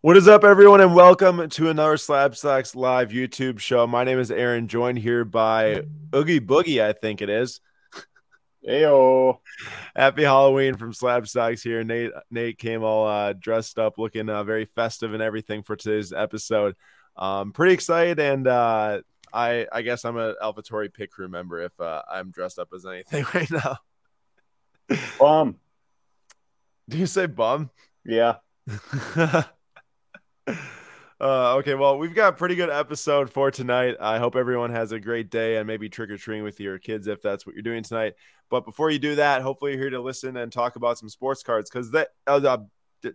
What is up, everyone, and welcome to another Slab Stocks live YouTube show. My name is Aaron, joined here by Oogie Boogie, I think it is. Heyo. Happy Halloween from Slab Stocks here. Nate Nate came all uh, dressed up, looking uh, very festive and everything for today's episode. Um, pretty excited, and uh, I I guess I'm an AlphaTauri pit crew member if uh, I'm dressed up as anything right now. Bum. Do you say bum? Yeah. Uh, okay, well, we've got a pretty good episode for tonight. I hope everyone has a great day and maybe trick or treating with your kids if that's what you're doing tonight. But before you do that, hopefully you're here to listen and talk about some sports cards because that, uh,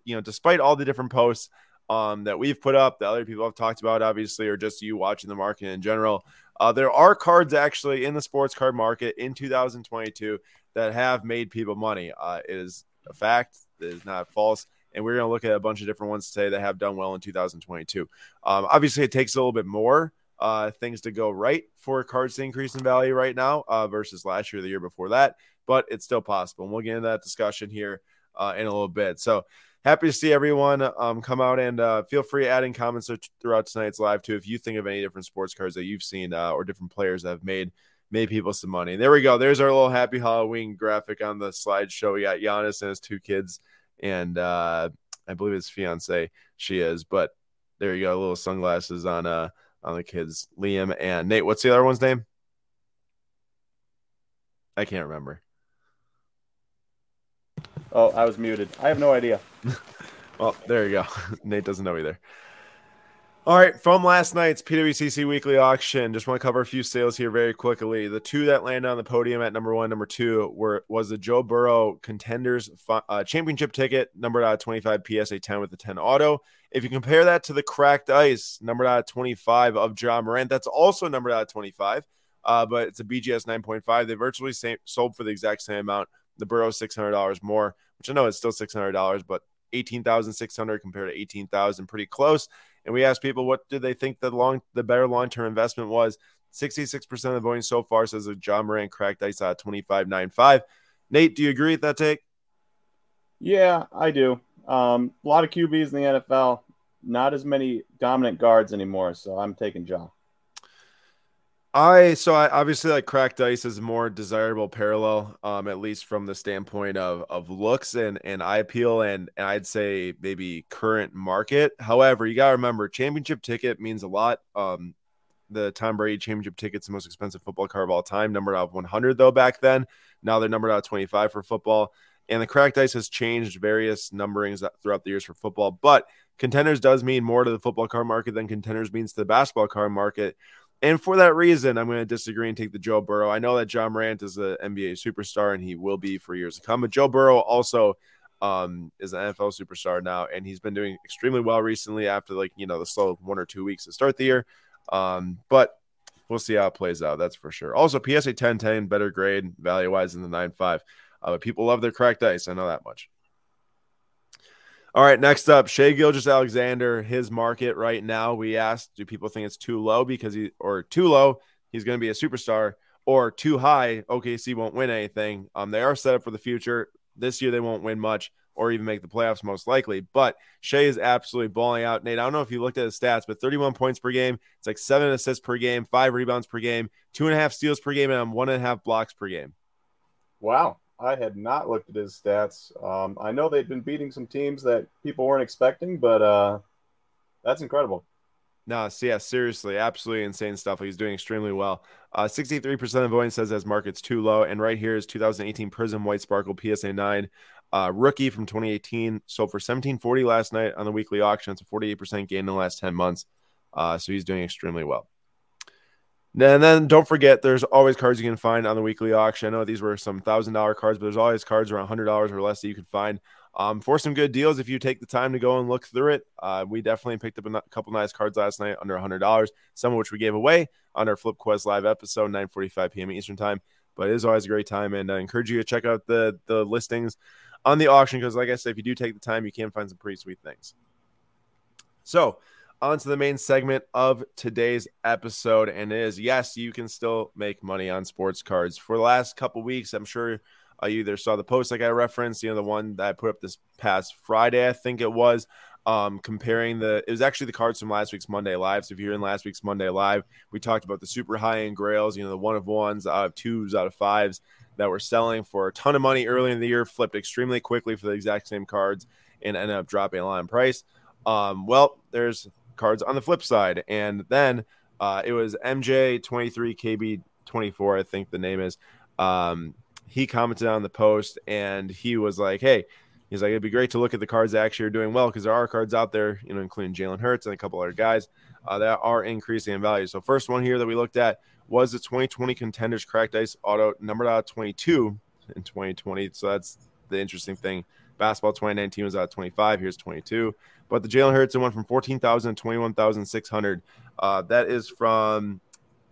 you know, despite all the different posts um, that we've put up, that other people have talked about, obviously, or just you watching the market in general, uh, there are cards actually in the sports card market in 2022 that have made people money. Uh, it is a fact. It is not false and we're going to look at a bunch of different ones today that have done well in 2022. Um, obviously, it takes a little bit more uh, things to go right for cards to increase in value right now uh, versus last year, the year before that, but it's still possible. And we'll get into that discussion here uh, in a little bit. So happy to see everyone um, come out and uh, feel free adding comments throughout tonight's live too if you think of any different sports cards that you've seen uh, or different players that have made made people some money. There we go. There's our little happy Halloween graphic on the slideshow. We got Giannis and his two kids and uh, I believe his fiance. She is, but there you go, little sunglasses on uh on the kids, Liam and Nate. What's the other one's name? I can't remember. Oh, I was muted. I have no idea. well, there you go. Nate doesn't know either. All right, from last night's PWCC weekly auction, just want to cover a few sales here very quickly. The two that landed on the podium at number one, number two were was the Joe Burrow Contenders uh, Championship ticket, numbered out of 25 PSA 10 with the 10 auto. If you compare that to the Cracked Ice, numbered out of 25 of Ja Morant, that's also numbered out of 25, uh, but it's a BGS 9.5. They virtually same, sold for the exact same amount. The Burrow $600 more, which I know is still $600, but 18,600 compared to 18,000, pretty close and we asked people what did they think the long the better long term investment was. 66% of the voting so far says that Ja Morant cracked ice at 25.95. Nate, do you agree with that take? Yeah, I do. Um, a lot of QBs in the NFL, not as many dominant guards anymore, so I'm taking Ja. I so I obviously like cracked ice is more desirable parallel, um, at least from the standpoint of of looks and and eye appeal and, and I'd say maybe current market. However, you gotta remember championship ticket means a lot. Um, the Tom Brady championship ticket's the most expensive football card of all time, numbered out of 100 though back then. Now they're numbered out of 25 for football. And the cracked ice has changed various numberings throughout the years for football, but contenders does mean more to the football card market than contenders means to the basketball card market. And for that reason, I'm going to disagree and take the Joe Burrow. I know that Ja Morant is an NBA superstar and he will be for years to come, but Joe Burrow also um, is an NFL superstar now, and he's been doing extremely well recently after like you know the slow one or two weeks to start the year. Um, but we'll see how it plays out. That's for sure. Also, PSA 1010 better grade value wise than the 9.5. Uh, but people love their cracked ice. I know that much. All right, next up, Shai Gilgeous-Alexander, His market right now, we asked, do people think it's too low because he or too low? He's going to be a superstar, or too high? OKC won't win anything. Um, they are set up for the future. This year, they won't win much or even make the playoffs most likely. But Shai is absolutely balling out. Nate, I don't know if you looked at his stats, but 31 points per game. It's like seven assists per game, five rebounds per game, two and a half steals per game, and one and a half blocks per game. Wow. I had not looked at his stats. Um, I know they've been beating some teams that people weren't expecting, but uh, that's incredible. No, so yeah, seriously, absolutely insane stuff. He's doing extremely well. Uh, 63% of voting says as market's too low. And right here is 2018 Prism White Sparkle PSA 9 uh, rookie from 2018. Sold for 1740 last night on the weekly auction. It's a 48% gain in the last 10 months. Uh, so he's doing extremely well. And then don't forget, there's always cards you can find on the weekly auction. I know these were some thousand dollar cards, but there's always cards around hundred dollars or less that you can find um, for some good deals if you take the time to go and look through it. Uh, we definitely picked up a couple nice cards last night under hundred dollars, some of which we gave away on our Flip Quest live episode, 9:45 p.m. Eastern time. But it is always a great time, and I encourage you to check out the the listings on the auction because, like I said, if you do take the time, you can find some pretty sweet things. So on to the main segment of today's episode. And is yes, you can still make money on sports cards. For the last couple weeks, I'm sure uh, you either saw the post like I referenced, you know, the one that I put up this past Friday, I think it was, um, comparing the it was actually the cards from last week's Monday Live. So if you're in last week's Monday Live, we talked about the super high end grails, you know, the one of ones out of twos out of fives that were selling for a ton of money early in the year, flipped extremely quickly for the exact same cards and ended up dropping a lot in price. Um, well, there's cards on the flip side. And then uh, it was MJ23KB24, I think the name is. Um, he commented on the post and he was like, Hey, he's like, it'd be great to look at the cards that actually are doing well because there are cards out there, you know, including Jalen Hurts and a couple other guys uh, that are increasing in value. So, first one here that we looked at was the 2020 Contenders Cracked Ice Auto numbered out 22 in 2020. So, that's the interesting thing. Basketball 2019 was out 25. Here's 22. But the Jalen Hurts went from 14,000 to 21,600. Uh, that is from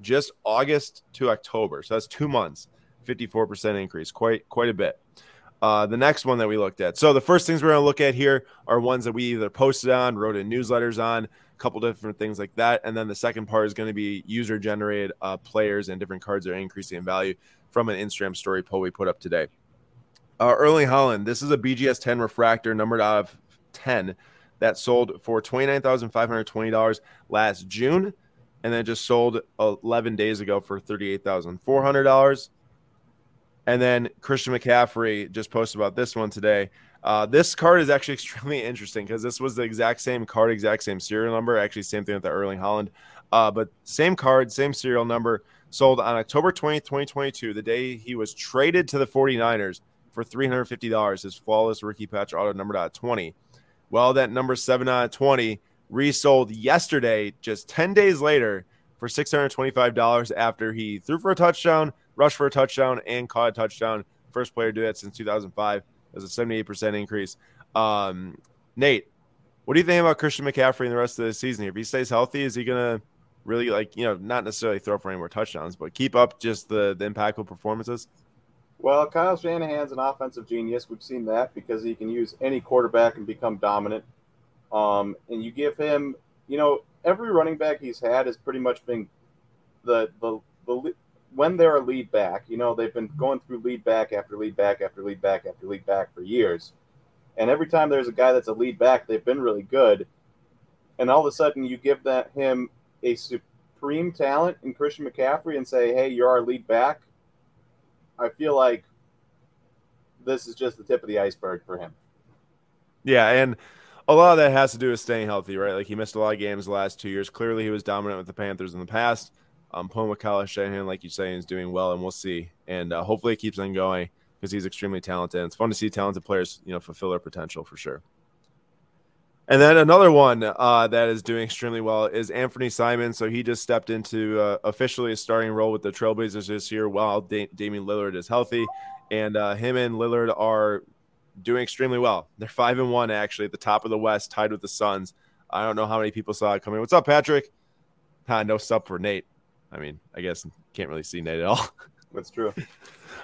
just August to October. So that's two months, 54% increase, quite quite a bit. Uh, the next one that we looked at. So the first things we're going to look at here are ones that we either posted on, wrote in newsletters on, a couple different things like that. And then the second part is going to be user generated uh, players and different cards are increasing in value from an Instagram story poll we put up today. Uh, Erling Haaland, this is a BGS 10 refractor numbered out of 10 that sold for $29,520 last June and then just sold 11 days ago for $38,400. And then Christian McCaffrey just posted about this one today. Uh, this card is actually extremely interesting because this was the exact same card, exact same serial number. Actually, same thing with the Erling Haaland, uh, but same card, same serial number. Sold on October 20th, 2022, the day he was traded to the 49ers for $350. His flawless rookie patch auto numbered out 20. Well, that number 7 out of 20 resold yesterday, just 10 days later, for $625 after he threw for a touchdown, rushed for a touchdown, and caught a touchdown. First player to do that since 2005. It was a 78% increase. Um, Nate, what do you think about Christian McCaffrey in the rest of the season? Here? If he stays healthy, is he going to really, like, you know, not necessarily throw for any more touchdowns, but keep up just the, the impactful performances? Well, Kyle Shanahan's an offensive genius. We've seen that because he can use any quarterback and become dominant. Um, and you give him, you know, every running back he's had has pretty much been the the the when they're a lead back. You know, they've been going through lead back after lead back after lead back after lead back for years, and every time there's a guy that's a lead back, they've been really good. And all of a sudden, you give that him a supreme talent in Christian McCaffrey and say, "Hey, you're our lead back." I feel like this is just the tip of the iceberg for him. Yeah, and a lot of that has to do with staying healthy, right? Like he missed a lot of games the last two years. Clearly, he was dominant with the Panthers in the past. Um, Poma Kyle Shanahan, like you say, is doing well, and we'll see. And uh, hopefully, it keeps on going because he's extremely talented. It's fun to see talented players, you know, fulfill their potential for sure. And then another one uh, that is doing extremely well is Anthony Simons. So he just stepped into uh, officially a starting role with the Trailblazers this year while da- Damian Lillard is healthy. And uh, him and Lillard are doing extremely well. They're five and one actually at the top of the West, tied with the Suns. I don't know how many people saw it coming. What's up, Patrick? Ah, no sub for Nate. I mean, I guess can't really see Nate at all. That's true.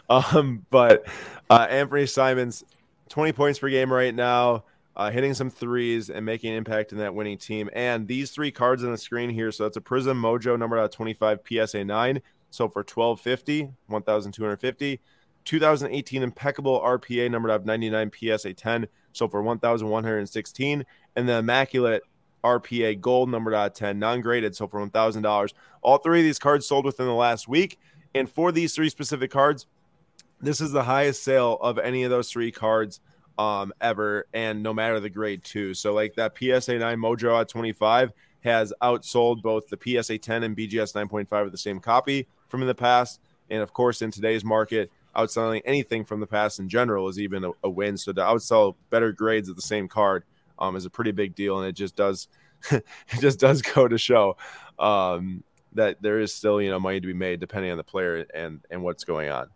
um, but uh, Anthony Simons, 20 points per game right now, uh, hitting some threes and making an impact in that winning team. And these three cards on the screen here. So that's a Prism Mojo number out 25 PSA 9. So for 1250, 1250. 2018 impeccable RPA numbered up 99 PSA 10, so for 1,116, and the immaculate RPA gold numbered out 10, non-graded, so for $1,000. All three of these cards sold within the last week, and for these three specific cards, this is the highest sale of any of those three cards um, ever, and no matter the grade too. So like that PSA 9 Mojo at 25 has outsold both the PSA 10 and BGS 9.5 of the same copy from in the past, and of course in today's market outselling anything from the past in general is even a, a win. So to outsell better grades of the same card um, is a pretty big deal, and it just does it just does go to show um, that there is still you know money to be made depending on the player and and what's going on.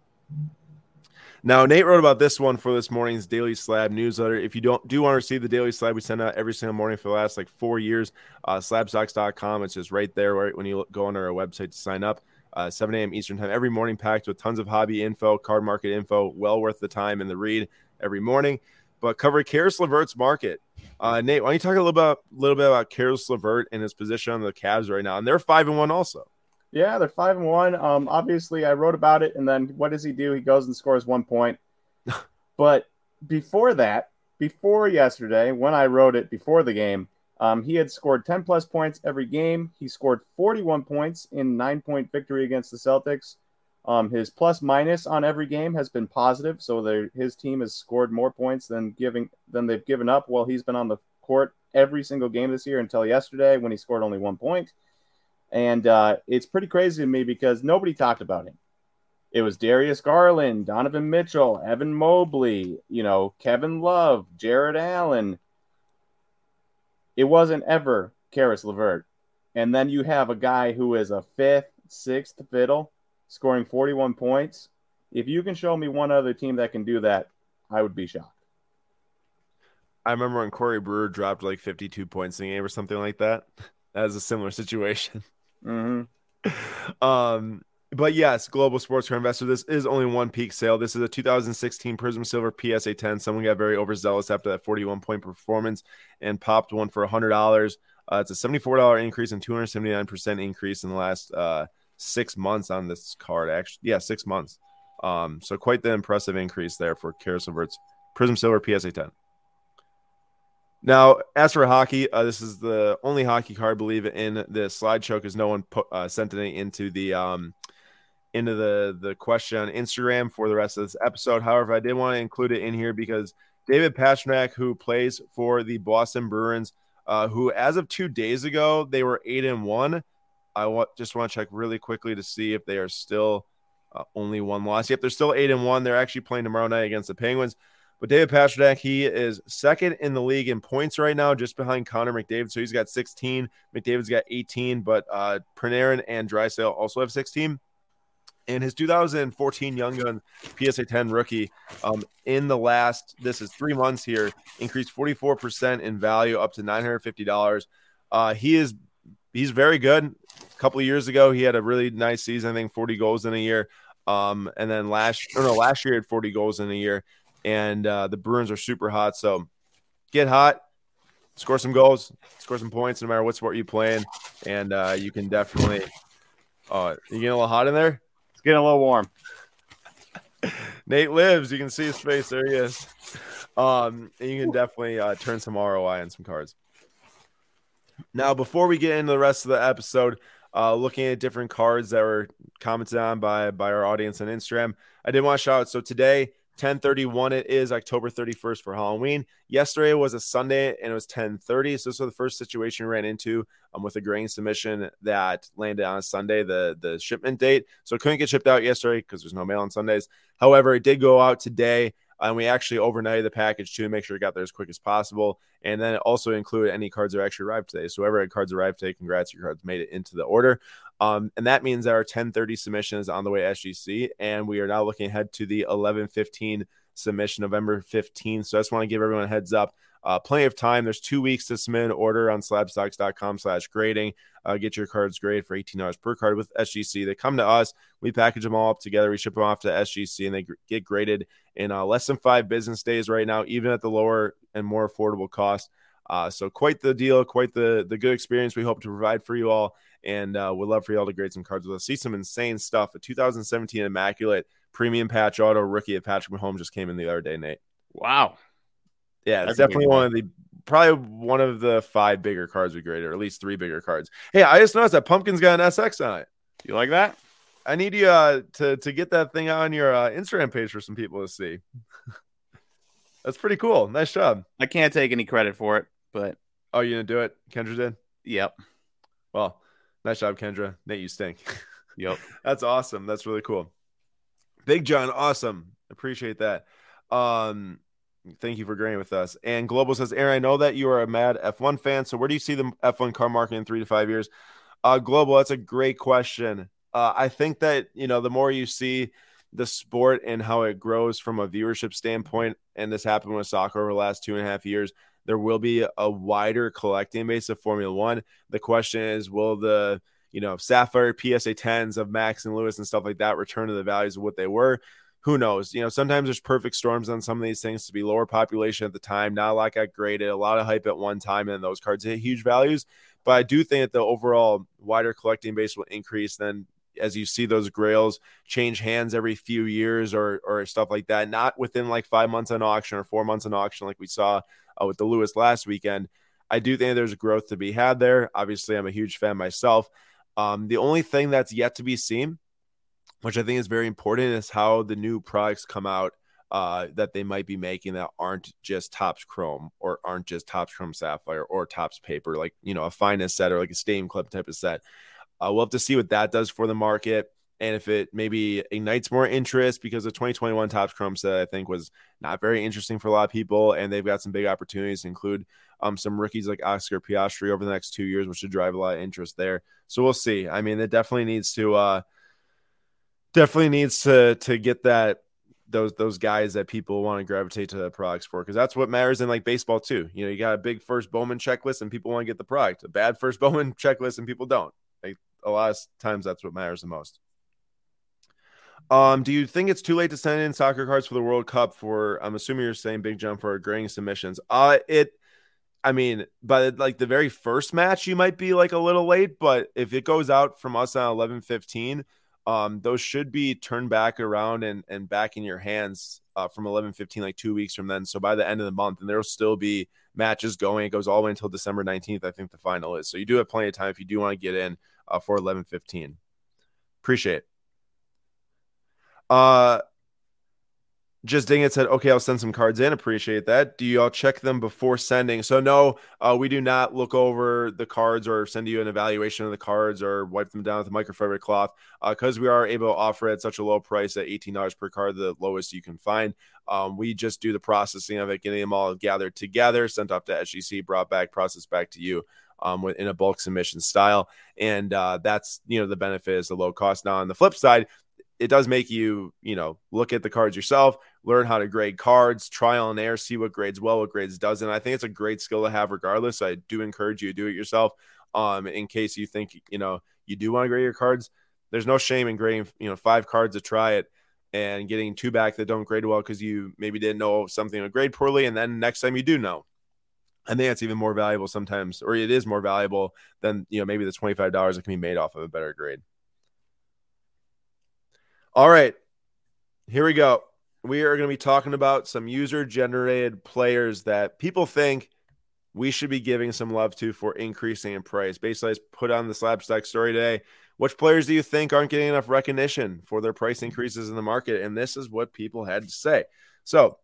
Now, Nate wrote about this one for this morning's Daily Slab newsletter. If you don't do want to receive the Daily Slab, we send out every single morning for the last like four years. Uh, slabstocks.com. It's just right there right when you go on our website to sign up uh, 7 a.m. Eastern time every morning, packed with tons of hobby info, card market info, well worth the time and the read every morning. But cover Caris LeVert's market. Uh, Nate, why don't you talk a little bit, little bit about Caris LeVert and his position on the Cavs right now? And they're five and one also. Yeah, they're five and one. Um, obviously, I wrote about it, and then what does he do? He goes and scores one point. but before that, before yesterday, when I wrote it before the game, um, he had scored 10 plus points every game. He scored 41 points in nine point victory against the Celtics. Um, his plus minus on every game has been positive, so his team has scored more points than giving than they've given up while he's been on the court every single game this year until yesterday when he scored only one point. And uh, it's pretty crazy to me because nobody talked about him. It was Darius Garland, Donovan Mitchell, Evan Mobley, you know, Kevin Love, Jarrett Allen. It wasn't ever Caris LeVert. And then you have a guy who is a fifth, sixth fiddle scoring 41 points. If you can show me one other team that can do that, I would be shocked. I remember when Corey Brewer dropped like 52 points in a game or something like that. That was a similar situation. Mm-hmm. um, but yes, Global Sports Car Investor. This is only one peak sale. This is a 2016 Prism Silver PSA 10. Someone got very overzealous after that 41 point performance and popped one for $100. Uh, it's a $74 increase and 279% increase in the last uh, six months on this card. Actually, yeah, six months. Um, so quite the impressive increase there for Caris LeVert's Prism Silver PSA 10. Now, as for hockey, uh, this is the only hockey card, I believe, in this slideshow because no one put, uh, sent any into the um, into the the question on Instagram for the rest of this episode. However, I did want to include it in here because David Pastrnak, who plays for the Boston Bruins, uh, who as of two days ago they were eight and one. I want just want to check really quickly to see if they are still uh, only one loss. Yep, they're still eight and one. They're actually playing tomorrow night against the Penguins. But David Pastrnak, he is second in the league in points right now, just behind Connor McDavid. So he's got 16. McDavid's got 18, but uh, Panarin and Draisaitl also have 16 and his 2014 Young Gun PSA 10 rookie um, in the last, this is three months here, increased 44% in value up to $950. Uh, he is, he's very good. A couple of years ago, he had a really nice season, I think 40 goals in a year. Um, and then last, or no, last year he had 40 goals in a year. And uh, the Bruins are super hot. So get hot, score some goals, score some points, no matter what sport you playing. And uh, you can definitely, uh, you getting a little hot in there? It's getting a little warm. Nate lives. You can see his face. There he is. Um, and you can definitely uh, turn some ROI on some cards. Now, before we get into the rest of the episode, uh, looking at different cards that were commented on by by our audience on Instagram, I did want to shout out. So today, 1031 it is October 31st for Halloween. Yesterday was a Sunday and it was 1030. So this was the first situation we ran into um, with a grain submission that landed on a Sunday, the the shipment date. So it couldn't get shipped out yesterday because there's no mail on Sundays. However, it did go out today. And we actually overnighted the package to make sure it got there as quick as possible. And then it also included any cards that actually arrived today. So whoever had cards arrived today, congrats, your cards made it into the order. Um, and that means that our 1030 submission is on the way to SGC. And we are now looking ahead to the 1115 submission, November 15th. So I just want to give everyone a heads up. Uh, plenty of time. There's two weeks to submit an order on slabstocks.com slash grading. Uh, get your cards graded for $18 per card with SGC. They come to us. We package them all up together. We ship them off to SGC and they gr- get graded in uh, less than five business days right now, even at the lower and more affordable cost. Uh, so quite the deal, quite the, the good experience we hope to provide for you all. And uh, we'd love for you all to grade some cards with us. See some insane stuff. A 2017 Immaculate Premium Patch Auto rookie of Patrick Mahomes just came in the other day, Nate. Wow. Yeah, it's definitely one of the probably one of the five bigger cards we graded, or at least three bigger cards. Hey, I just noticed that Pumpkin's got an SX on it. You like that? I need you uh, to to get that thing on your uh, Instagram page for some people to see. That's pretty cool. Nice job. I can't take any credit for it, but oh, you didn't do it? Kendra did. Yep. Well, nice job, Kendra. Nate, you stink. Yep. That's awesome. That's really cool. Big John, awesome. Appreciate that. Um, Thank you for agreeing with us. And Global says, Aaron, I know that you are a mad F1 fan. So where do you see the F1 car market in three to five years? Uh, Global, that's a great question. Uh, I think that, you know, the more you see the sport and how it grows from a viewership standpoint, and this happened with soccer over the last two and a half years, there will be a wider collecting base of Formula One. The question is, will the you know Sapphire PSA 10s of Max and Lewis and stuff like that return to the values of what they were? who knows? You know, sometimes there's perfect storms on some of these things to be lower population at the time. Not a lot got graded a lot of hype at one time, and those cards hit huge values. But I do think that the overall wider collecting base will increase. Then as you see those grails change hands every few years or or stuff like that, not within like five months on auction or four months on auction like we saw uh, with the Lewis last weekend. I do think there's growth to be had there. Obviously, I'm a huge fan myself. Um, the only thing that's yet to be seen, which I think is very important, is how the new products come out uh, that they might be making that aren't just Topps Chrome or aren't just Topps Chrome Sapphire or Topps Paper, like you know a finest set or like a Stadium Club type of set. Uh, we'll have to see what that does for the market and if it maybe ignites more interest because the 2021 Topps Chrome set I think was not very interesting for a lot of people, and they've got some big opportunities to include um, some rookies like Oscar Piastri over the next two years, which should drive a lot of interest there. So we'll see. I mean, it definitely needs to uh, definitely needs to to get that those those guys that people want to gravitate to the products for because that's what matters in like baseball too. You know, you got a big first Bowman checklist and people want to get the product. A bad first Bowman checklist and people don't. Like a lot of times that's what matters the most. Um, do you think it's too late to send in soccer cards for the World Cup for I'm assuming you're saying big jump for agreeing submissions. Uh it I mean, but like the very first match, you might be like a little late, but if it goes out from us on 11 15, um, those should be turned back around and, and back in your hands uh, from 11 15, like two weeks from then. So by the end of the month, and there'll still be matches going. It goes all the way until December 19th, I think the final is. So you do have plenty of time if you do want to get in uh, for 11 15. Appreciate it. Uh, just ding it said, okay, I'll send some cards in. Appreciate that. Do you all check them before sending? So, no, uh, we do not look over the cards or send you an evaluation of the cards or wipe them down with a microfiber cloth because uh, we are able to offer at such a low price at $18 per card, the lowest you can find. Um, we just do the processing of it, getting them all gathered together, sent off to SGC, brought back, processed back to you. Um, in a bulk submission style, and uh, that's you know the benefit is the low cost. Now on the flip side, it does make you, you know, look at the cards yourself, learn how to grade cards, trial and error, see what grades well, what grades doesn't. I think it's a great skill to have regardless. I do encourage you to do it yourself. Um, in case you think, you know, you do want to grade your cards. There's no shame in grading, you know, five cards to try it and getting two back that don't grade well because you maybe didn't know something would grade poorly. And then next time you do know. I think that's even more valuable sometimes, or it is more valuable than, you know, maybe the $25 that can be made off of a better grade. All right. Here we go. We are going to be talking about some user generated players that people think we should be giving some love to for increasing in price. Basically, I put on the Slab Stocks story today. Which players do you think aren't getting enough recognition for their price increases in the market? And this is what people had to say. So,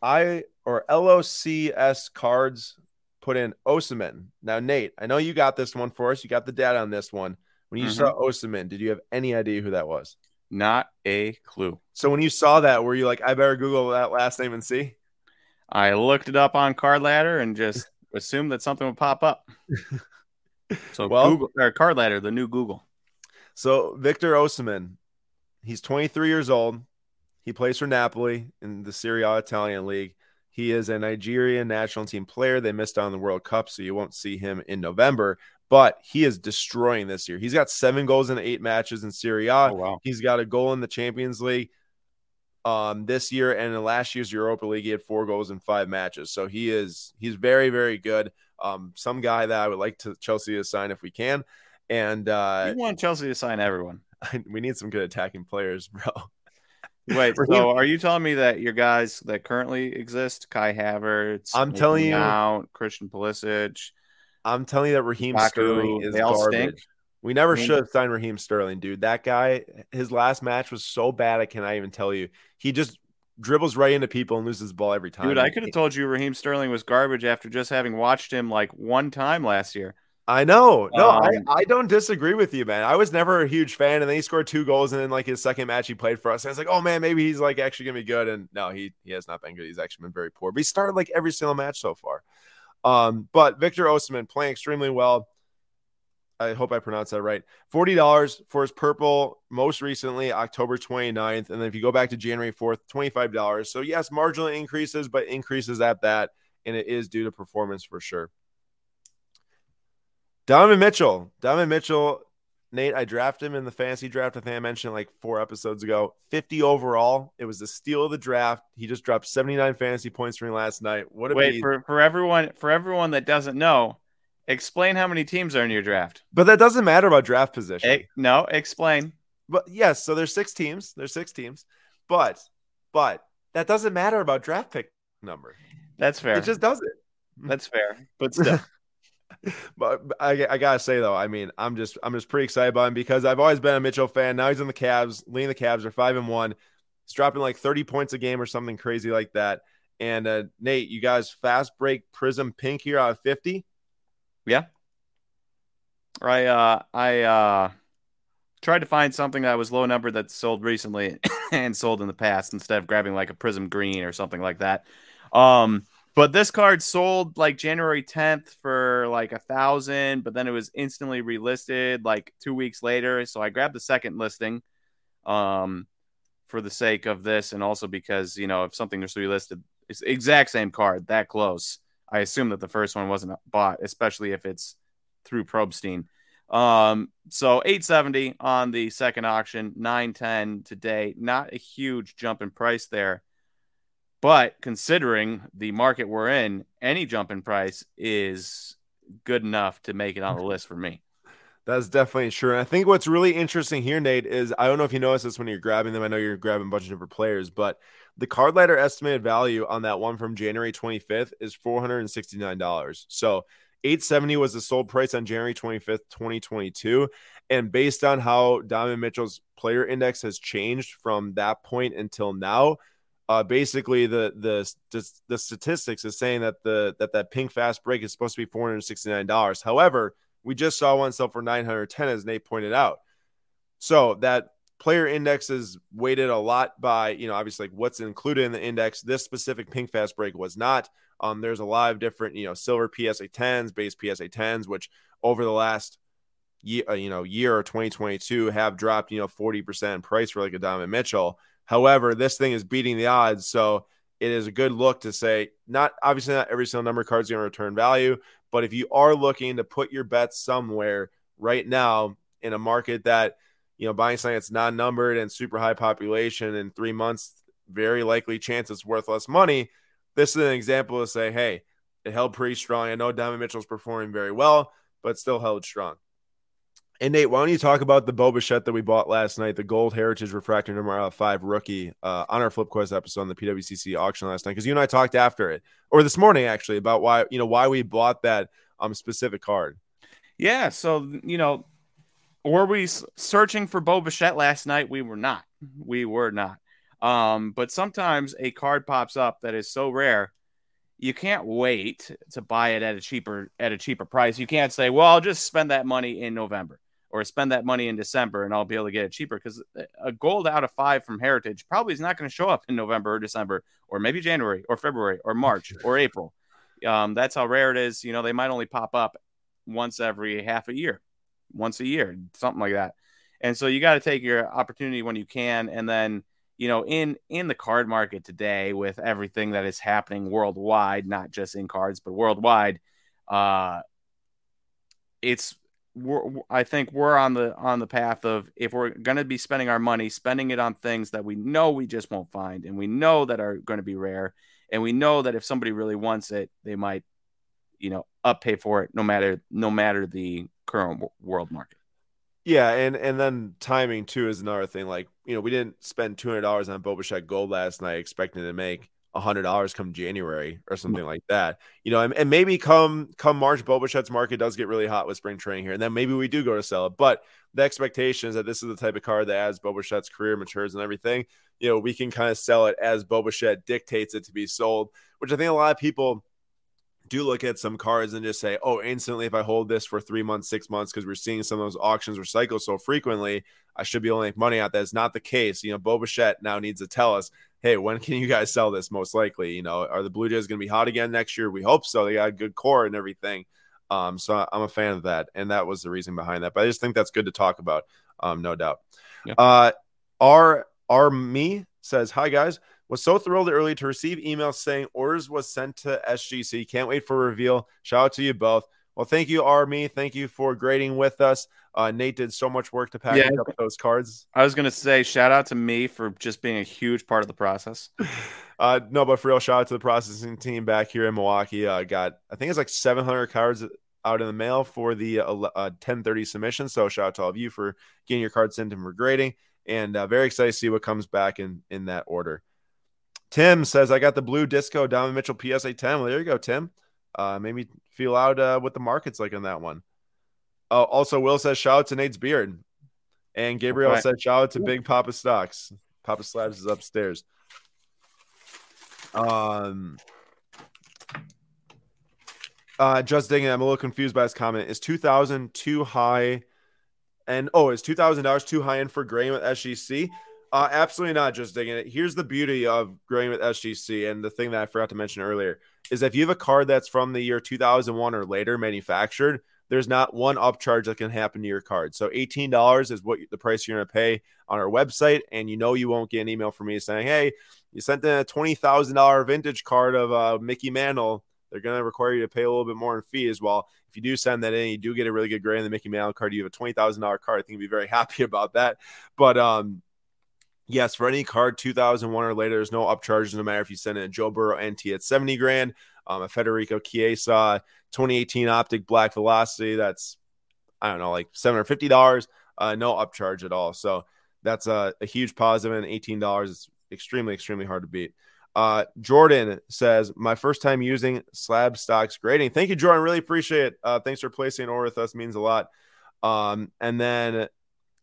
I or LOCS cards put in Osimhen. Now, Nate, I know you got this one for us. You got the data on this one. When you mm-hmm. saw Osimhen, did you have any idea who that was? Not a clue. So when you saw that, were you like, I better Google that last name and see? I looked it up on Card Ladder and just assumed that something would pop up. So well, Google or Card Ladder, the new Google. So Victor Osimhen, he's 23 years old. He plays for Napoli in the Serie A Italian League. He is a Nigerian national team player. They missed out on the World Cup, so you won't see him in November but he is destroying this year. He's got seven goals in eight matches in Serie A. Oh, wow. He's got a goal in the Champions League um, this year, and in last year's Europa League, he had four goals in five matches. So he is he's very very good. Um, some guy that I would like to Chelsea to sign if we can. And uh, you want Chelsea to sign everyone. we need some good attacking players, bro. Wait, so are you telling me that your guys that currently exist, Kai Havertz, I'm telling you, out Christian Pulisic, I'm telling you that Raheem Baku, Sterling is garbage. Stink. We never should have signed Raheem Sterling, dude. That guy, his last match was so bad, I cannot even tell you. He just dribbles right into people and loses the ball every time. Dude, I could have told you Raheem Sterling was garbage after just having watched him like one time last year. I know. No, um, I, I don't disagree with you, man. I was never a huge fan, and then he scored two goals, and then like his second match he played for us, and I was like, oh man, maybe he's like actually gonna be good. And no, he he has not been good. He's actually been very poor. But he started like every single match so far. Um, but Victor Osimhen playing extremely well. I hope I pronounced that right. $40 for his purple most recently, October 29th. And then if you go back to January 4th, $25. So, yes, marginal increases, but increases at that. And it is due to performance for sure. Donovan Mitchell. Donovan Mitchell Nate, I drafted him in the fantasy draft. I think I mentioned like four episodes ago. 50 overall. It was the steal of the draft. He just dropped 79 fantasy points for me last night. What wait for, for everyone for everyone that doesn't know, Explain how many teams are in your draft. But that doesn't matter about draft position. Hey, no, explain. But yes, so there's six teams. There's six teams, but but that doesn't matter about draft pick number. That's fair. It just doesn't. That's fair. But still. But I, I gotta say though, I mean, I'm just I'm just pretty excited about him because I've always been a Mitchell fan. Now he's in the Cavs, leading the Cavs are five and one. He's dropping like 30 points a game or something crazy like that. And uh, Nate, you guys fast break Prism Pink here out of 50. Yeah. I uh I uh tried to find something that was low number that's sold recently and sold in the past instead of grabbing like a Prism Green or something like that. Um but this card sold like January 10th for like a thousand, but then it was instantly relisted like two weeks later. So I grabbed the second listing um, for the sake of this, and also because you know if something is relisted, it's exact same card that close. I assume that the first one wasn't bought, especially if it's through Probstein. Um, so 870 on the second auction, 910 today. Not a huge jump in price there. But considering the market we're in, any jump in price is good enough to make it on the list for me. That's definitely true. And I think what's really interesting here, Nate, is I don't know if you noticed this when you're grabbing them. I know you're grabbing a bunch of different players, but the card ladder estimated value on that one from January 25th is $469. So 870 was the sold price on January 25th, 2022. And based on how Donovan Mitchell's player index has changed from that point until now, uh, basically the, the the statistics is saying that the that that pink fast break is supposed to be four hundred sixty nine dollars. However, we just saw one sell for nine hundred ten, as Nate pointed out. So that player index is weighted a lot by you know obviously like what's included in the index. This specific pink fast break was not. Um, there's a lot of different you know silver PSA tens, base PSA tens, which over the last year uh, you know year or 2022 have dropped you know 40% in price for like a Donovan Mitchell. However, this thing is beating the odds. So it is a good look to say, not obviously not every single number of cards going to return value, but if you are looking to put your bets somewhere right now in a market that, you know, buying something that's non numbered and super high population in three months, very likely chance it's worth less money. This is an example to say, hey, it held pretty strong. I know Donovan Mitchell's performing very well, but still held strong. And Nate, why don't you talk about the Bo Bichette that we bought last night, the Gold Heritage Refractor number five rookie uh, on our Flip Quest episode on the PWCC auction last night? Because you and I talked after it, or this morning actually, about why you know why we bought that um specific card. Yeah, so you know, were we searching for Bo Bichette last night? We were not. We were not. Um, but sometimes a card pops up that is so rare you can't wait to buy it at a cheaper at a cheaper price. You can't say, "Well, I'll just spend that money in November." Or spend that money in December and I'll be able to get it cheaper because a gold out of five from Heritage probably is not going to show up in November or December or maybe January or February or March or April. Um, that's how rare it is. You know, they might only pop up once every half a year, once a year, something like that. And so you got to take your opportunity when you can. And then, you know, in in the card market today, with everything that is happening worldwide, not just in cards but worldwide, uh, it's we're, I think we're on the on the path of if we're going to be spending our money, spending it on things that we know we just won't find, and we know that are going to be rare, and we know that if somebody really wants it, they might, you know, up pay for it, no matter no matter the current world market. Yeah, and and then timing too is another thing. Like you know, we didn't spend two hundred dollars on Bo Bichette Gold last night, expecting to make hundred dollars come January or something like that. You know, and, and maybe come come March, Bo Bichette's market does get really hot with spring training here, and then maybe we do go to sell it. But the expectation is that this is the type of card that as Bo Bichette's career matures and everything, you know, we can kind of sell it as Bo Bichette dictates it to be sold, which I think a lot of people do look at some cards and just say, oh, instantly, if I hold this for three months, six months, because we're seeing some of those auctions recycle so frequently, I should be able to make money out. That's not the case. You know, Bo Bichette now needs to tell us, hey, when can you guys sell this? Most likely, you know, are the Blue Jays going to be hot again next year? We hope so. They got a good core and everything. Um, so I'm a fan of that, and that was the reason behind that. But I just think that's good to talk about, um, no doubt. Yeah. Uh, our our me says, hi guys, was so thrilled early to receive emails saying orders was sent to SGC. Can't wait for reveal. Shout out to you both. Well, thank you, Army. Thank you for grading with us. Uh, Nate did so much work to pack yeah. up those cards. I was going to say, shout out to me for just being a huge part of the process. uh, no, but for real, shout out to the processing team back here in Milwaukee. Uh, got, I think it's like 700 cards out in the mail for the uh, 1030 submission. So shout out to all of you for getting your cards sent and for grading, and uh, very excited to see what comes back in in that order. Tim says, "I got the blue disco Donovan Mitchell PSA 10." Well, there you go, Tim. Uh, made me feel out uh, what the market's like on that one. Uh, also, Will says, "Shout out to Nate's beard," and Gabriel okay. said, "Shout out to Big Papa Stocks." Papa Slabs is upstairs. Um, uh, just digging. I'm a little confused by his comment. Is 2000 too high? And oh, is two thousand dollars too high in for grain with SGC? Uh, absolutely not. Just digging it. Here's the beauty of grain with SGC, and the thing that I forgot to mention earlier is if you have a card that's from the year 2001 or later manufactured, there's not one upcharge that can happen to your card. So $18 is what the price you're going to pay on our website. And you know you won't get an email from me saying, hey, you sent in a $20,000 vintage card of uh, Mickey Mantle. They're going to require you to pay a little bit more in fee as well. If you do send that in, you do get a really good grade in the Mickey Mantle card. You have a $20,000 card. I think you'd be very happy about that. But um, yes, for any card 2001 or later, there's no upcharges no matter if you send in a Joe Burrow NT at 70 grand, um, a Federico Chiesa 2018 Optic Black Velocity. That's I don't know, like seven or fifty dollars. Uh, no upcharge at all. So that's a, a huge positive, and eighteen dollars is extremely, extremely hard to beat. Uh, Jordan says, "My first time using slab stocks grading. Thank you, Jordan. Really appreciate it. Uh, thanks for placing an order with us. Means a lot." Um, and then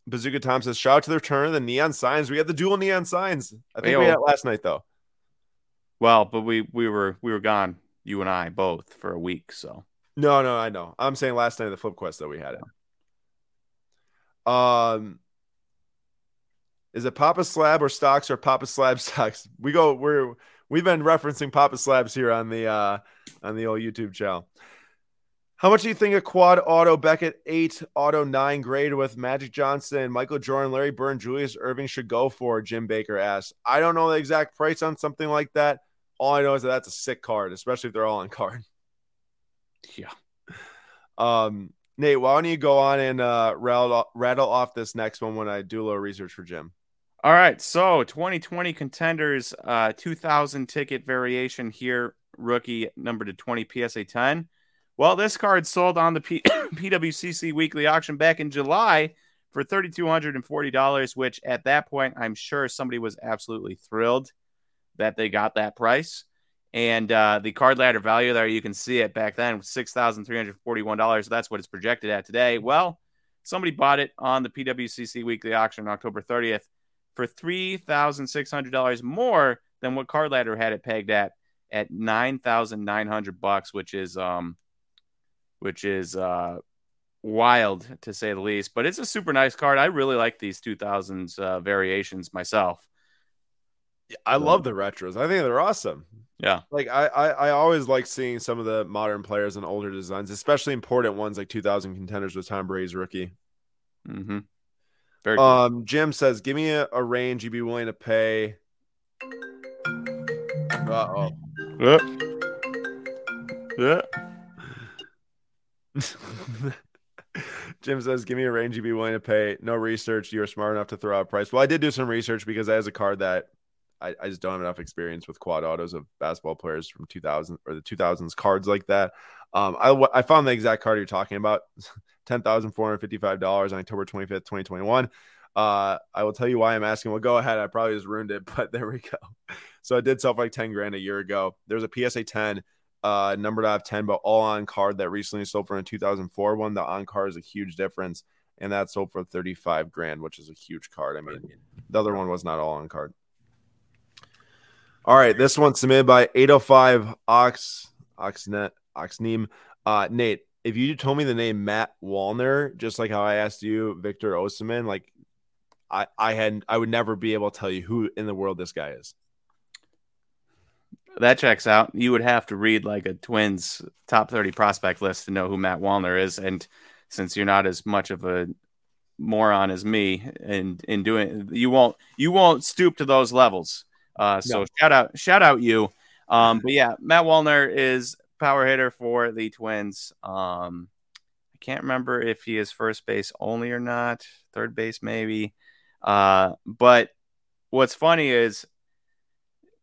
Bazooka Tom says, "Shout out to the return of the neon signs. We had the dual neon signs. I think we had last night though." Well, but we we were we were gone you and I both for a week. So no, no, I know. I'm saying last night of the flip quest that we had it. Um, is it Papa Slab or stocks or Papa Slab stocks? We go. We're we've been referencing Papa Slabs here on the uh on the old YouTube channel. How much do you think a quad auto Beckett 8 auto 9 grade with Magic Johnson, Michael Jordan, Larry Bird, Julius Erving should go for? Jim Baker asked. I don't know the exact price on something like that. All I know is that that's a sick card, especially if they're all on card. Yeah. Um, Nate, why don't you go on and uh, rattle, rattle off this next one when I do a little research for Jim? All right. So 2020 contenders, uh, 2000 ticket variation here, rookie number to 20 PSA 10. Well, this card sold on the P- PWCC weekly auction back in July for $3,240, which at that point, I'm sure somebody was absolutely thrilled that they got that price. And uh, the card ladder value there, you can see it back then, $6,341. That's what it's projected at today. Well, somebody bought it on the PWCC weekly auction on October 30th for $3,600 more than what card ladder had it pegged at at 9,900 bucks, which is um which is uh wild to say the least, but it's a super nice card. I really like these 2000s uh, variations myself. I love the retros. I think they're awesome. Yeah. Like I, I, I always like seeing some of the modern players and older designs, especially important ones like 2000 contenders with Tom Brady's rookie. Mm-hmm. Very um, Jim says, "Give me a, a, range you'd be willing to pay." Uh oh. Yeah. Yeah. Jim says, "Give me a range you'd be willing to pay." No research. You're smart enough to throw out a price. Well, I did do some research because I has a card that I, I just don't have enough experience with quad autos of basketball players from 2000 or the 2000s cards like that. Um, I, I found the exact card you're talking about, $10,455 on October 25th, 2021. Uh, I will tell you why I'm asking. Well, go ahead. I probably just ruined it, but there we go. So I did sell for like 10 grand a year ago. There's a PSA 10, uh, numbered out of 10, but all on card that recently sold for a 2004 one. The on card is a huge difference, and that sold for 35 grand, which is a huge card. I mean, the other one was not all on card. All right, this one submitted by 805 Ox Oxnet Oxneem. Uh, Nate, if you told me the name Matt Wallner, just like how I asked you Victor Osimhen, like I I had I would never be able to tell you who in the world this guy is. That checks out. You would have to read like a Twins top 30 prospect list to know who Matt Wallner is. And since you're not as much of a moron as me and in doing you won't you won't stoop to those levels. Uh, so no. shout out, shout out you. Um, but yeah, Matt Wallner is power hitter for the Twins. Um, I can't remember if he is first base only or not, third base maybe. Uh, but what's funny is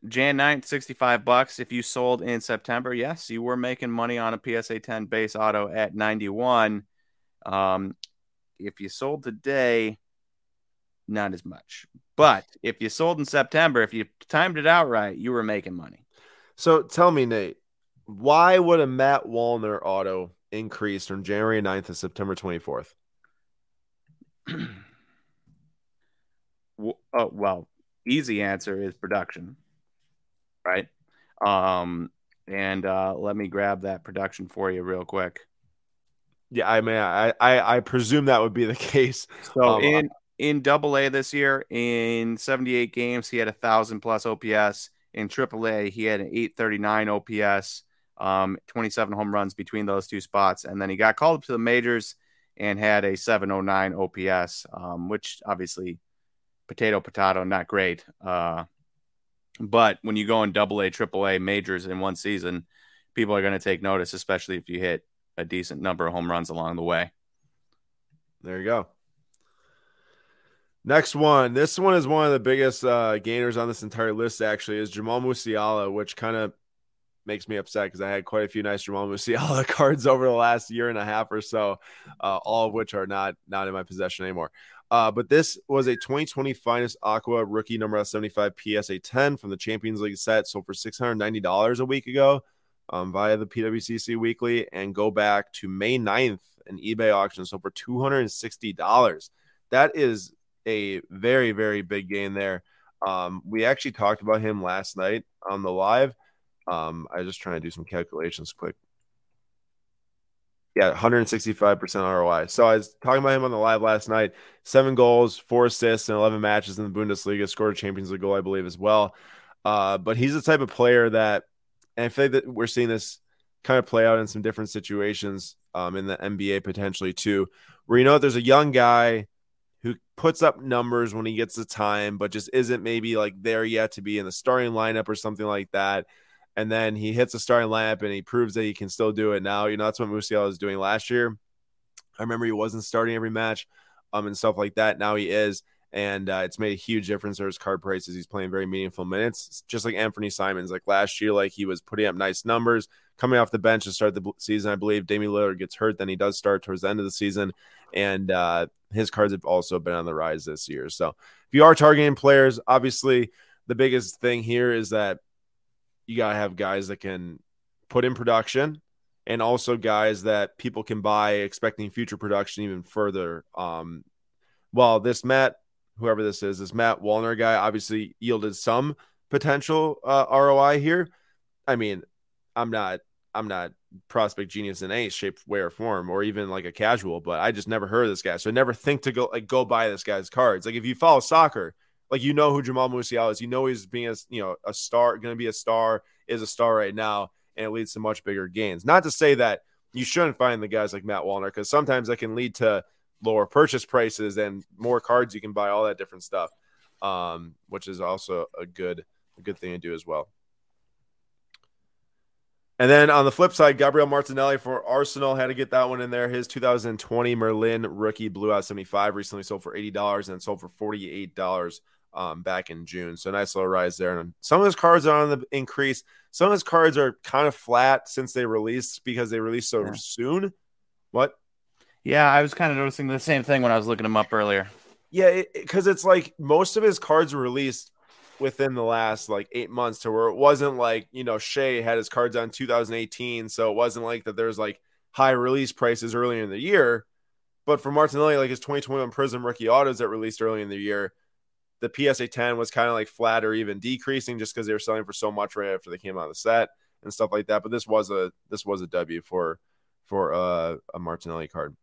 Jan 9th, 65 bucks. If you sold in September, yes, you were making money on a PSA 10 base auto at 91. Um, if you sold today, not as much. But if you sold in September, if you timed it out right, you were making money. So tell me, Nate, why would a Matt Wallner auto increase from January 9th to September 24th? oh, well, easy answer is production, right? Um, and uh, let me grab that production for you real quick. Yeah, I mean, I I, I presume that would be the case. So um, in in Double A this year, in 78 games, he had a thousand plus OPS. In Triple A, he had an 839 OPS, um, 27 home runs between those two spots, and then he got called up to the majors and had a 709 OPS, um, which obviously potato potato, not great. Uh, but when you go in Double A, Triple A majors in one season, people are going to take notice, especially if you hit a decent number of home runs along the way. There you go. Next one. This one is one of the biggest uh, gainers on this entire list, actually, is Jamal Musiala, which kind of makes me upset because I had quite a few nice Jamal Musiala cards over the last year and a half or so, uh, all of which are not not in my possession anymore. Uh, but this was a 2020 finest Aqua rookie number 75 PSA 10 from the Champions League set, sold for $690 a week ago um, via the PWCC Weekly, and go back to May 9th, an eBay auction, sold for $260. That is a very, very big gain there. Um, we actually talked about him last night on the live. Um, I was just trying to do some calculations quick. Yeah, 165% ROI. So I was talking about him on the live last night. Seven goals, four assists, and 11 matches in the Bundesliga. Scored a Champions League goal, I believe, as well. Uh, but he's the type of player that, and I feel like that we're seeing this kind of play out in some different situations um, in the NBA potentially too, where you know there's a young guy who puts up numbers when he gets the time, but just isn't maybe like there yet to be in the starting lineup or something like that and then he hits a starting lineup and he proves that he can still do it now. You know, that's what Musiala was doing last year. I remember he wasn't starting every match um, and stuff like that. Now he is. And uh, it's made a huge difference for his card prices. He's playing very meaningful minutes, just like Anthony Simons. Like last year, like he was putting up nice numbers coming off the bench to start the season. I believe Damian Lillard gets hurt, then he does start towards the end of the season, and uh, his cards have also been on the rise this year. So if you are targeting players, obviously the biggest thing here is that you got to have guys that can put in production and also guys that people can buy expecting future production even further. Um, well, this Matt, whoever this is, this Matt Wallner guy obviously yielded some potential uh, ROI here. I mean, I'm not, I'm not prospect genius in any shape, way, or form, or even like a casual, but I just never heard of this guy. So I never think to go like go buy this guy's cards. Like if you follow soccer, like you know who Jamal Musiala is. You know he's being a you know a star, to be a star, is a star right now, and it leads to much bigger gains. Not to say that you shouldn't find the guys like Matt Wallner because sometimes that can lead to lower purchase prices and more cards you can buy, all that different stuff, um, which is also a good a good thing to do as well. And then on the flip side, Gabriel Martinelli for Arsenal had to get that one in there. His 2020 Merlin rookie blue out 75 recently sold for $80 and sold for $48 um, back in June. So nice little rise there. And some of his cards are on the increase. Some of his cards are kind of flat since they released because they released so yeah. soon. What? Yeah, I was kind of noticing the same thing when I was looking him up earlier. Yeah, because it, it's like most of his cards were released within the last like eight months to where it wasn't like you know Shai had his cards on 2018, so it wasn't like that. There's like high release prices earlier in the year. But for Martinelli, like his 2021 Prism rookie autos that released early in the year, the PSA 10 was kind of like flat or even decreasing just because they were selling for so much right after they came out of the set and stuff like that. But this was a this was a W for for uh, a Martinelli card.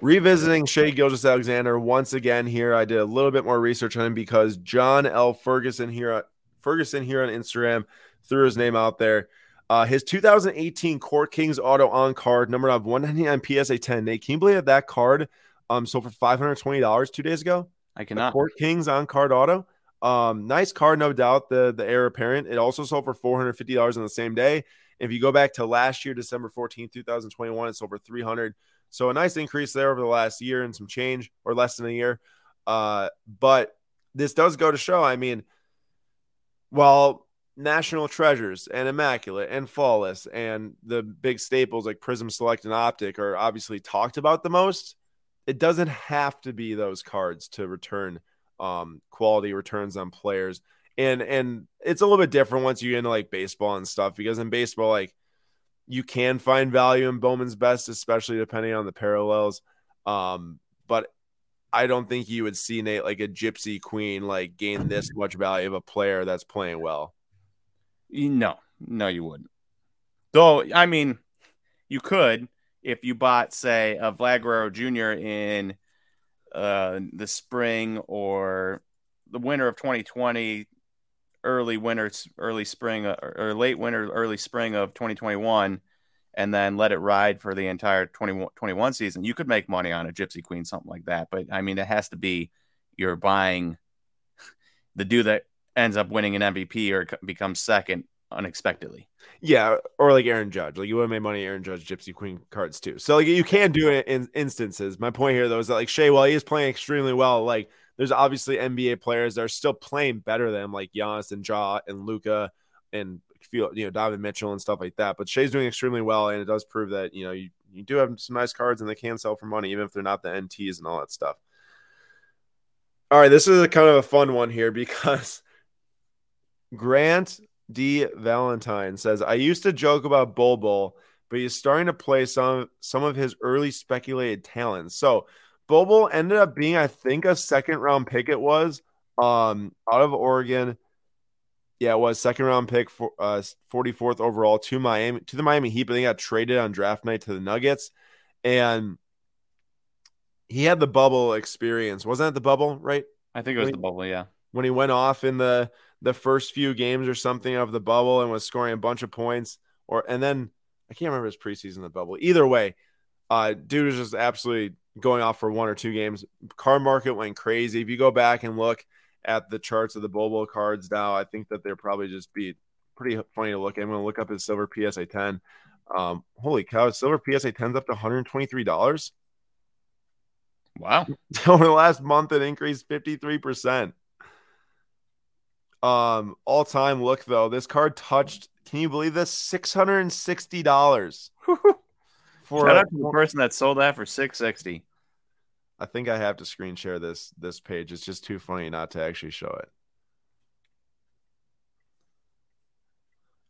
Revisiting Shai Gilgeous-Alexander once again here. I did a little bit more research on him because John L. Ferguson here Ferguson here on Instagram threw his name out there. Uh, his 2018 Court Kings auto on card, number of 199 PSA 10. Nate, can you believe that, that card um sold for $520 two days ago? I cannot. Court Kings on card auto. Um, nice card, no doubt. The the heir apparent. It also sold for four hundred fifty dollars on the same day. If you go back to last year, December 14th, 2021, it sold for 300. So a nice increase there over the last year and some change, or less than a year. Uh, but this does go to show. I mean, While national treasures and immaculate and flawless and the big staples like Prism Select and Optic are obviously talked about the most, it doesn't have to be those cards to return um, quality returns on players. And and it's a little bit different once you get into like baseball and stuff because in baseball, like you can find value in Bowman's best, especially depending on the parallels. Um, but I don't think you would see Nate like a gypsy queen like gain this much value of a player that's playing well. No, no, you wouldn't. Though, I mean, you could if you bought, say, a Vlad Guerrero Jr. in uh, the spring or the winter of 2020, early winter, early spring, uh, or late winter, early spring of 2021, and then let it ride for the entire 2021 season, you could make money on a Gypsy Queen, something like that. But I mean, it has to be you're buying the dude that ends up winning an MVP or becomes second unexpectedly. Yeah, or like Aaron Judge. Like you would have made money Aaron Judge Gypsy Queen cards too. So like you can do it in instances. My point here though is that like Shai, while he is playing extremely well, like there's obviously NBA players that are still playing better than like Giannis and Ja and Luka and feel you know Donovan Mitchell and stuff like that. But Shai's doing extremely well, and it does prove that you know you, you do have some nice cards and they can sell for money, even if they're not the NTs and all that stuff. All right, this is a kind of a fun one here because Grant D. Valentine says, I used to joke about Bol Bol, but he's starting to play some some of his early speculated talents. So Bol ended up being, I think, a second round pick. It was um out of Oregon. Yeah, it was second round pick for uh 44th overall to Miami to the Miami Heat, but they got traded on draft night to the Nuggets. And he had the bubble experience. Wasn't that the bubble, right? I think it was the bubble, yeah. When he went off in the the first few games or something of the bubble and was scoring a bunch of points, or and then I can't remember his preseason the bubble. Either way, uh, dude was just absolutely going off for one or two games. Car market went crazy. If you go back and look at the charts of the Bobo cards now, I think that they're probably just be pretty funny to look at. I'm going to look up his silver PSA 10. Um, holy cow, silver PSA 10's up to $123. Wow. Over the last month, it increased 53%. Um, all time look though, this card touched. Can you believe this? Six hundred and sixty dollars. for Shout out to the person that sold that for six sixty. I think I have to screen share this this page. It's just too funny not to actually show it.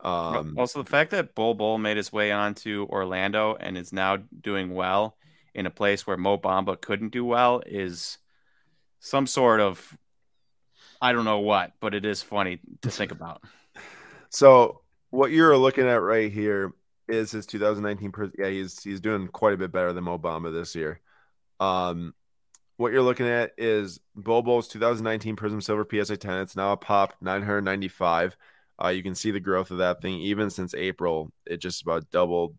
Um, also, the fact that Bol Bol made his way onto Orlando and is now doing well in a place where Mo Bamba couldn't do well is some sort of I don't know what, but it is funny to think about. so what you're looking at right here is his 2019. Yeah, he's he's doing quite a bit better than Mo Bamba this year. Um, what you're looking at is Bobo's 2019 Prism Silver PSA 10. It's now a pop 995. Uh, you can see the growth of that thing even since April. It just about doubled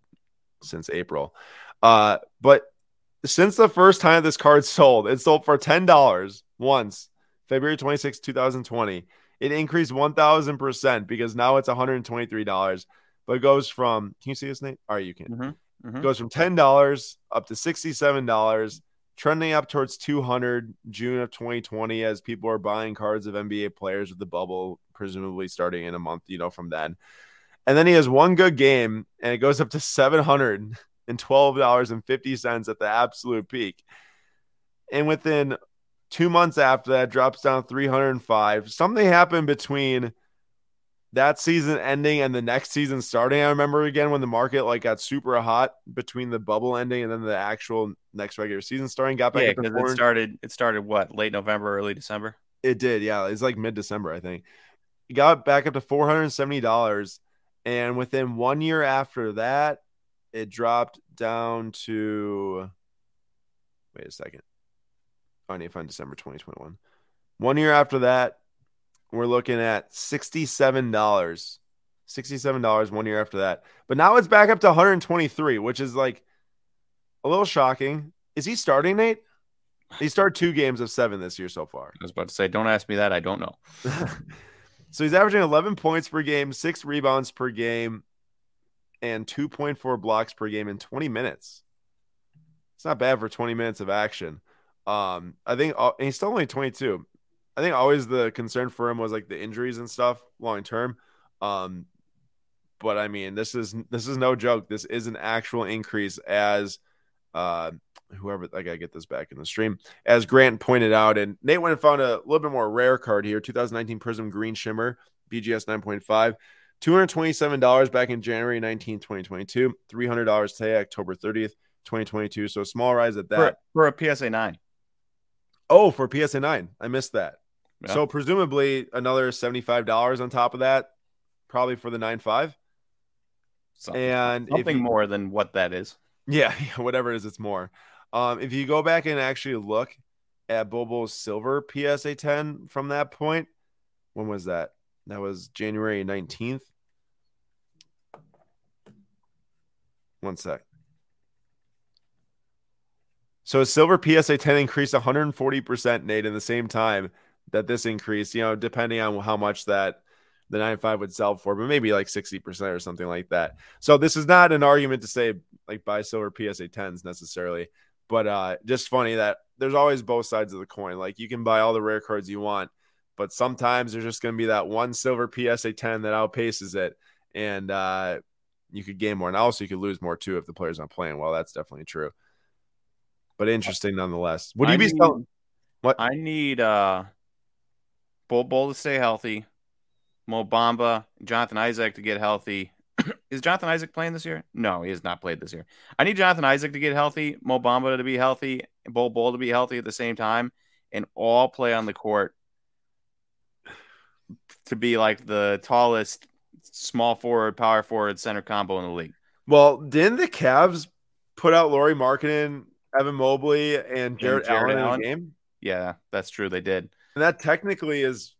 since April. Uh, but since the first time this card sold, it sold for ten dollars once February 26, 2020. It increased 1000% because now it's $123. But it goes from, can you see this, Nate? All right, you can. Mm-hmm. Mm-hmm. It goes from $10 up to $67, trending up towards 200 June of 2020 as people are buying cards of NBA players with the bubble, presumably starting in a month, you know, from then. And then he has one good game and it goes up to $712.50 at the absolute peak. And within Two months after that, drops down 305. Something happened between that season ending and the next season starting. I remember again when the market like got super hot between the bubble ending and then the actual next regular season starting. Got back yeah, because it started. It started what late November, early December. It did, yeah. It's like mid December, I think. It got back up to four hundred and seventy dollars, and within one year after that, it dropped down to. Wait a second. I need to find December 2021. One year after that, we're looking at $67. $67 one year after that. But now it's back up to 123, which is like a little shocking. Is he starting, Nate? He started two games of seven this year so far. I was about to say, don't ask me that. I don't know. so he's averaging 11 points per game, six rebounds per game, and 2.4 blocks per game in 20 minutes. It's not bad for 20 minutes of action. Um, I think uh, he's still only 22. I think always the concern for him was like the injuries and stuff long term. Um, but I mean, this is this is no joke. This is an actual increase as uh whoever I gotta get this back in the stream. As Grant pointed out, and Nate went and found a little bit more rare card here, 2019 Prism Green Shimmer, BGS 9.5. $227 back in January 19, 2022. $300 today, October 30th, 2022. So small rise at that. For, for a PSA 9. Oh, for PSA 9. I missed that. Yeah. So presumably another $75 on top of that, probably for the 9.5. Something, and something you, more than what that is. Yeah, whatever it is, it's more. Um, if you go back and actually look at Bobo's silver PSA 10 from that point, when was that? That was January 19th. One sec. So silver PSA 10 increased 140%, Nate, in the same time that this increase, you know, depending on how much that the 9.5 would sell for, but maybe like 60% or something like that. So this is not an argument to say like buy silver PSA 10s necessarily, but uh just funny that there's always both sides of the coin. Like you can buy all the rare cards you want, but sometimes there's just going to be that one silver PSA 10 that outpaces it. And uh, you could gain more. And also, you could lose more too if the player's not playing well. That's definitely true. But interesting nonetheless. Would you I be need, selling? What? I need uh, Bol Bol to stay healthy, Mo Bamba, Jonathan Isaac to get healthy. is Jonathan Isaac playing this year? No, he has not played this year. I need Jonathan Isaac to get healthy, Mo Bamba to be healthy, Bol Bol to be healthy at the same time, and all play on the court to be like the tallest small forward, power forward, center combo in the league. Well, didn't the Cavs put out Lauri Markkanen, Evan Mobley, and Jared, and Jarrett Allen, Allen in the game? Yeah, that's true. They did. And that technically is,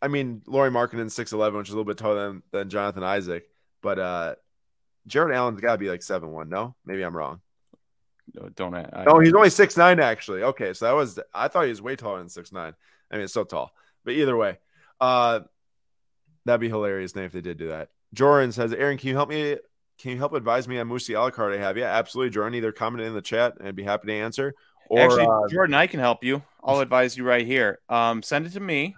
I mean, Lauri Markkanen six eleven, which is a little bit taller than, than Jonathan Isaac, but uh Jarrett Allen's got to be like seven one. No, maybe I'm wrong. No, don't. I, no, he's only six nine actually. Okay, so that was I thought he was way taller than six nine. I mean, it's so tall. But either way, uh, that'd be hilarious, Nate, if they did do that. Jordan says, Aaron, can you help me? Can you help advise me on Musiala card I have? Yeah, absolutely. Jordan, either comment in the chat and I'd be happy to answer. Or, Actually, uh, Jordan, I can help you. I'll advise you right here. Um, send it to me.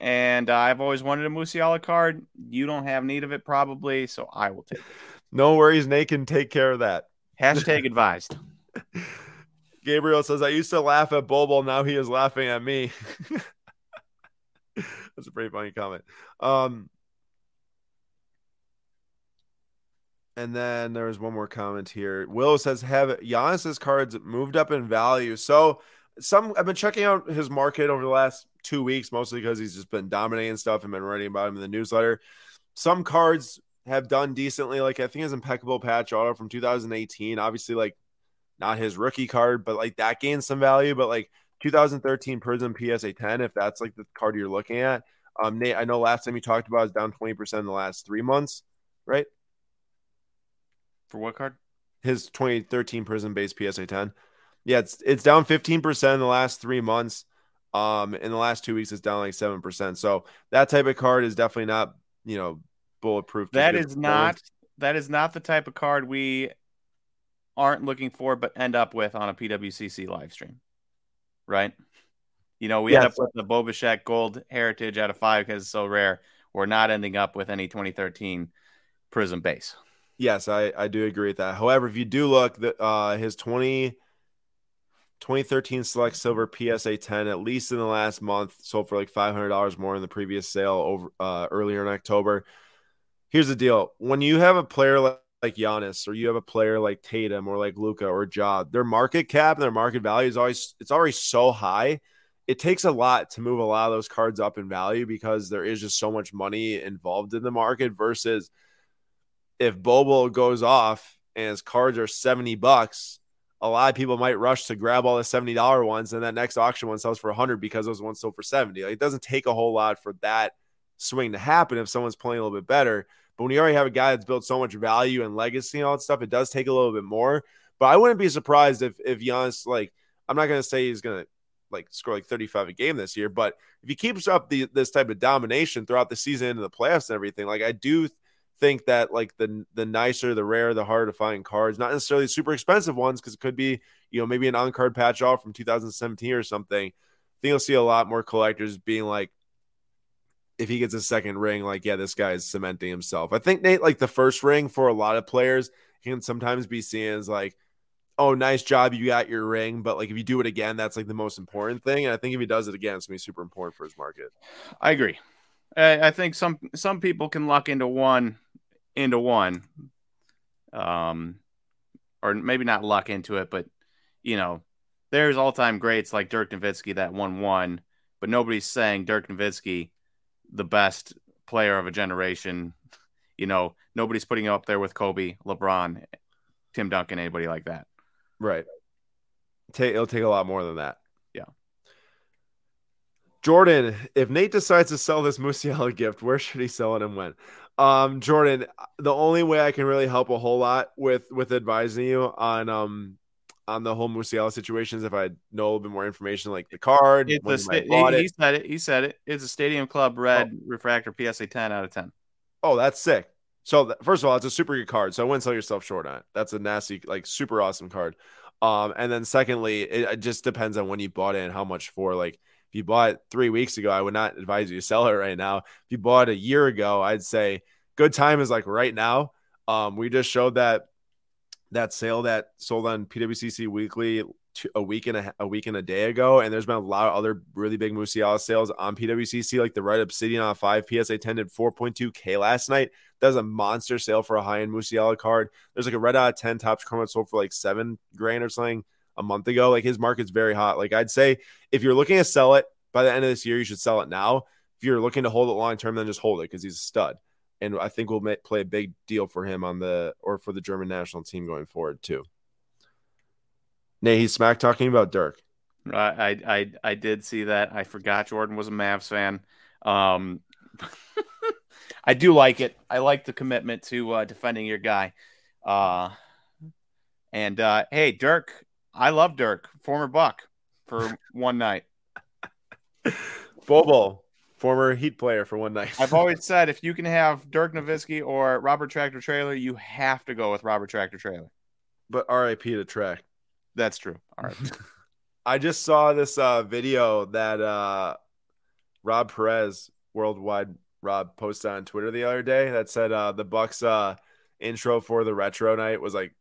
And uh, I've always wanted a Musiala card. You don't have need of it, probably, so I will take it. No worries. Nate can take care of that. Hashtag advised. Gabriel says, I used to laugh at Bobo. Now he is laughing at me. That's a pretty funny comment. Um, and then there was one more comment here. Will says, "Have Giannis's cards moved up in value?" So some I've been checking out his market over the last two weeks, mostly because he's just been dominating stuff and been writing about him in the newsletter. Some cards have done decently. Like I think his impeccable patch auto from 2018, obviously like not his rookie card, but like that gains some value. But like 2013 Prism PSA 10, if that's like the card you're looking at. Um, Nate, I know last time you talked about is down 20% in the last three months, right? For what card? His 2013 Prism base PSA 10. Yeah, it's it's down 15% in the last three months. Um, in the last two weeks, it's down like seven percent. So that type of card is definitely not, you know, bulletproof. That is not that is not the type of card we aren't looking for, but end up with on a PWCC live stream right? You know, we yes. end up with the Bo Bichette Gold Heritage out of five because it's so rare. We're not ending up with any 2013 Prism base. Yes, I, I do agree with that. However, if you do look, the, uh, his 20, 2013 Select Silver PSA 10, at least in the last month, sold for like $500 more in the previous sale over uh, earlier in October. Here's the deal when you have a player like like Giannis or you have a player like Tatum or like Luka or Ja, their market cap and their market value is always it's already so high. It takes a lot to move a lot of those cards up in value because there is just so much money involved in the market versus if Bobo goes off and his cards are 70 bucks, a lot of people might rush to grab all the $70 ones and that next auction one sells for 100 because those ones sold for 70. Like, it doesn't take a whole lot for that swing to happen if someone's playing a little bit better. But when you already have a guy that's built so much value and legacy and all that stuff, it does take a little bit more. But I wouldn't be surprised if if Giannis like I'm not gonna say he's gonna like score like 35 a game this year, but if he keeps up the this type of domination throughout the season into the playoffs and everything, like I do think that like the the nicer, the rare, the harder to find cards, not necessarily super expensive ones, because it could be you know maybe an on card patch off from 2017 or something I think you'll see a lot more collectors being like, if he gets a second ring, like, yeah, this guy is cementing himself. I think Nate, like the first ring for a lot of players can sometimes be seen as like, oh, nice job, you got your ring. But like if you do it again, that's like the most important thing. And I think if he does it again, it's gonna be super important for his market. I agree. I, I think some some people can luck into one into one. Um or maybe not luck into it, but you know, there's all time greats like Dirk Nowitzki that won one, but nobody's saying Dirk Nowitzki the best player of a generation. You know, nobody's putting up there with Kobe, LeBron, Tim Duncan, anybody like that. Right. Take it'll take a lot more than that. Yeah. Jordan, if Nate decides to sell this Musiala gift, where should he sell it and when? Um, Jordan, the only way I can really help a whole lot with with advising you on um on the whole Musiala situation is if I know a little bit more information, like the card. Sta- he, he, said it. He said it. It's a Stadium Club Red oh. Refractor PSA 10 out of 10. Oh, that's sick. So th- first of all, it's a super good card. So I wouldn't sell yourself short on it. That's a nasty, like super awesome card. Um, and then secondly, it, it just depends on when you bought it and how much for. Like if you bought it three weeks ago, I would not advise you to sell it right now. If you bought it a year ago, I'd say good time is like right now. Um, we just showed that that sale that sold on PWCC Weekly a week and a, a, week and a day ago, and there's been a lot of other really big Musiala sales on PWCC, like the Red Obsidian on five PSA 10 did 4.2k last night. That was a monster sale for a high end Musiala card. There's like a Red Out 10 Topps Chrome sold for like seven grand or something a month ago. Like his market's very hot. Like I'd say if you're looking to sell it by the end of this year, you should sell it now. If you're looking to hold it long term, then just hold it because he's a stud. And I think we'll make, play a big deal for him on the or for the German national team going forward too. Nay, he's smack talking about Dirk. I, I I did see that. I forgot Jordan was a Mavs fan. Um, I do like it. I like the commitment to uh, defending your guy. Uh, and uh, hey, Dirk, I love Dirk, former Buck, for one night. Bobo, former Heat player for one night. I've always said if you can have Dirk Nowitzki or Robert Tractor Traylor, you have to go with Robert Tractor Traylor. But RIP to track. That's true. All right. I just saw this uh, video that uh, Rob Perez, worldwide Rob, posted on Twitter the other day that said uh, the Bucks uh, intro for the retro night was like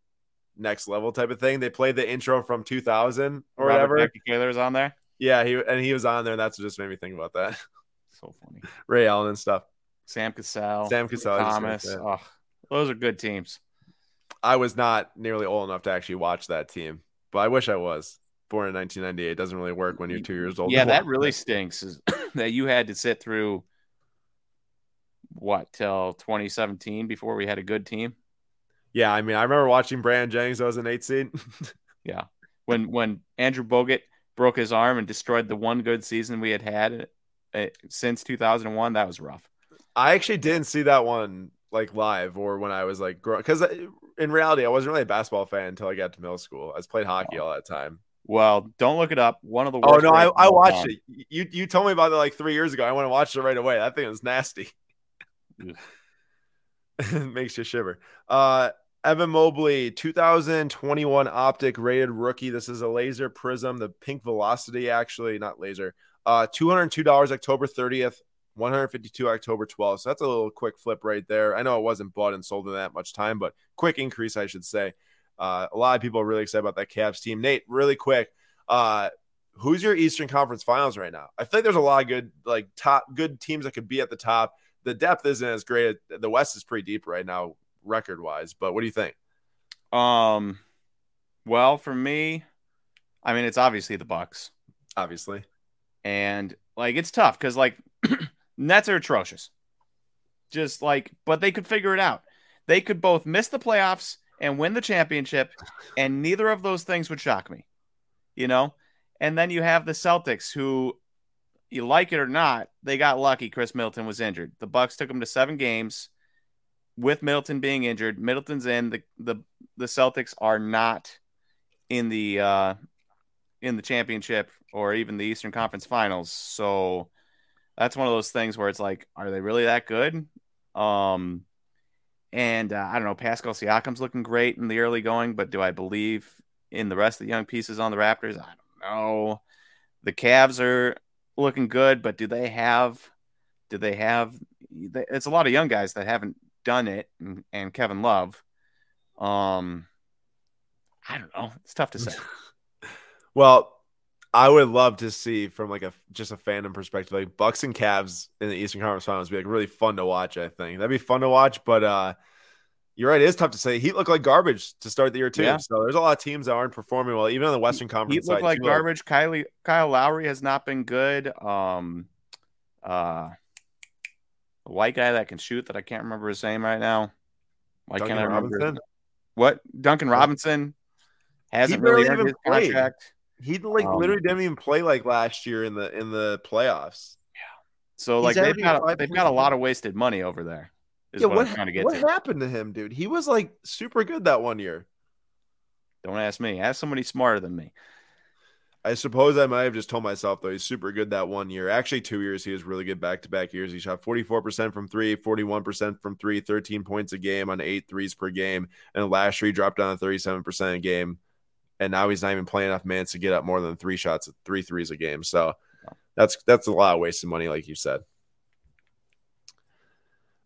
next level type of thing. They played the intro from 2000 or Robert whatever. Taylor's on there. Yeah, he and he was on there, and that's what just made me think about that. So funny. Ray Allen and stuff. Sam Cassell. Sam Cassell. Thomas. Oh, those are good teams. I was not nearly old enough to actually watch that team but I wish I was. Born in 1998 doesn't really work when you're two years old. Yeah, that really stinks. Is that you had to sit through what till 2017 before we had a good team? Yeah, I mean, I remember watching Brandon Jennings. I was an eight seed. yeah, when when Andrew Bogut broke his arm and destroyed the one good season we had had uh, since 2001, that was rough. I actually didn't see that one like live or when I was like growing because in reality, I wasn't really a basketball fan until I got to middle school. I was playing hockey all that time. Well, don't look it up. One of the oh no, I, I watched it. You you told me about it like three years ago. I went and watched it right away. That thing was nasty. Makes you shiver. Uh, Evan Mobley, 2021 optic rated rookie. This is a laser prism, the pink velocity, actually, not laser. Uh, $202 October 30th, 152 October 12th. So that's a little quick flip right there. I know it wasn't bought and sold in that much time, but quick increase, I should say. Uh, a lot of people are really excited about that Cavs team. Nate, really quick, uh, who's your Eastern Conference Finals right now? I think there's a lot of good, like top good teams that could be at the top. The depth isn't as great. The West is pretty deep right now, record wise. But what do you think? Um, well, for me, I mean, it's obviously the Bucks, obviously, and like it's tough because like Nets are atrocious. Just like, but they could figure it out. They could both miss the playoffs and win the championship, and neither of those things would shock me. You know? And then you have the Celtics, who, you like it or not, they got lucky. Khris Middleton was injured. The Bucks took them to seven games with Middleton being injured. Middleton's in. The the the Celtics are not in the uh, in the championship or even the Eastern Conference Finals. So that's one of those things where it's like, are they really that good? Um, and uh, I don't know. Pascal Siakam's looking great in the early going, but do I believe in the rest of the young pieces on the Raptors? I don't know. The Cavs are looking good, but do they have? Do they have? It's a lot of young guys that haven't done it, and, and Kevin Love. Um, I don't know. It's tough to say. well, I would love to see from like a just a fandom perspective, like Bucks and Cavs in the Eastern Conference Finals be like really fun to watch. I think that'd be fun to watch, but uh, you're right. It is tough to say. Heat looked like garbage to start the year too. Yeah. So there's a lot of teams that aren't performing well, even on the Western Conference. Heat look like garbage. Kylie, Kyle Lowry has not been good. Um, uh, a white guy that can shoot that I can't remember his name right now. Why Duncan can't I remember? Robinson? What Duncan Robinson hasn't really earned his played. contract. He like um, literally didn't even play like last year in the in the playoffs. Yeah. So like they've got they've got a lot of wasted money over there. yeah, what, what, what to. happened to him, dude? He was like super good that one year. Don't ask me. Ask somebody smarter than me. I suppose I might have just told myself though he's super good that one year. Actually, two years he was really good back to back years. He shot 44% from three, 41% from three, 13 points a game on eight threes per game. And last year he dropped down to 37% a game and now he's not even playing enough minutes to get up more than three shots, three threes a game. So that's that's a lot of wasted money, like you said.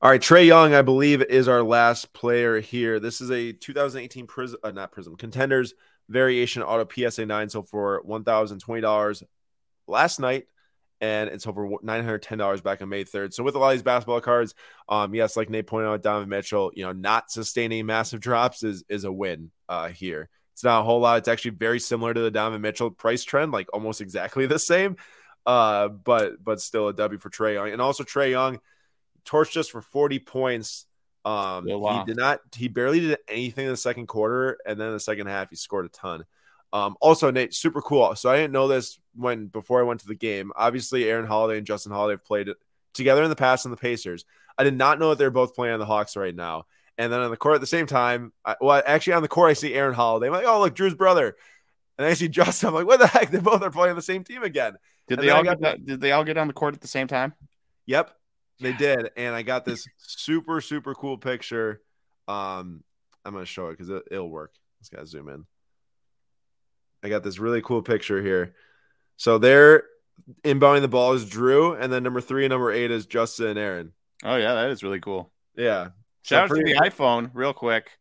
All right, Trae Young, I believe, is our last player here. This is a 2018 Prism, uh, not Prism, Contenders Variation Auto PSA 9. So for $1,020 last night, and it's over $910 back on May 3rd. So with a lot of these basketball cards, um, yes, like Nate pointed out, Donovan Mitchell, you know, not sustaining massive drops is is a win uh, here. It's not a whole lot. It's actually very similar to the Donovan Mitchell price trend, like almost exactly the same. Uh, but but still a W for Trae Young. And also Trae Young torched us for 40 points. Um, he did not he barely did anything in the second quarter, and then in the second half he scored a ton. Um, also, Nate, super cool. So I didn't know this when before I went to the game. Obviously, Aaron Holiday and Justin Holiday have played together in the past on the Pacers. I did not know that they're both playing on the Hawks right now. And then on the court at the same time, I, well, actually on the court, I see Aaron Holiday. I'm like, oh, look, Jrue's brother. And I see Justin. I'm like, what the heck? They both are playing on the same team again. Did and they all get did they all get on the court at the same time? Yep, they did. And I got this super, super cool picture. Um, I'm gonna show it because it, it'll work. Let's gotta zoom in. I got this really cool picture here. So they're inbounding the ball is Drew, and then number three and number eight is Justin and Aaron. Oh yeah, that is really cool. Yeah, Shout out to the iPhone, real quick.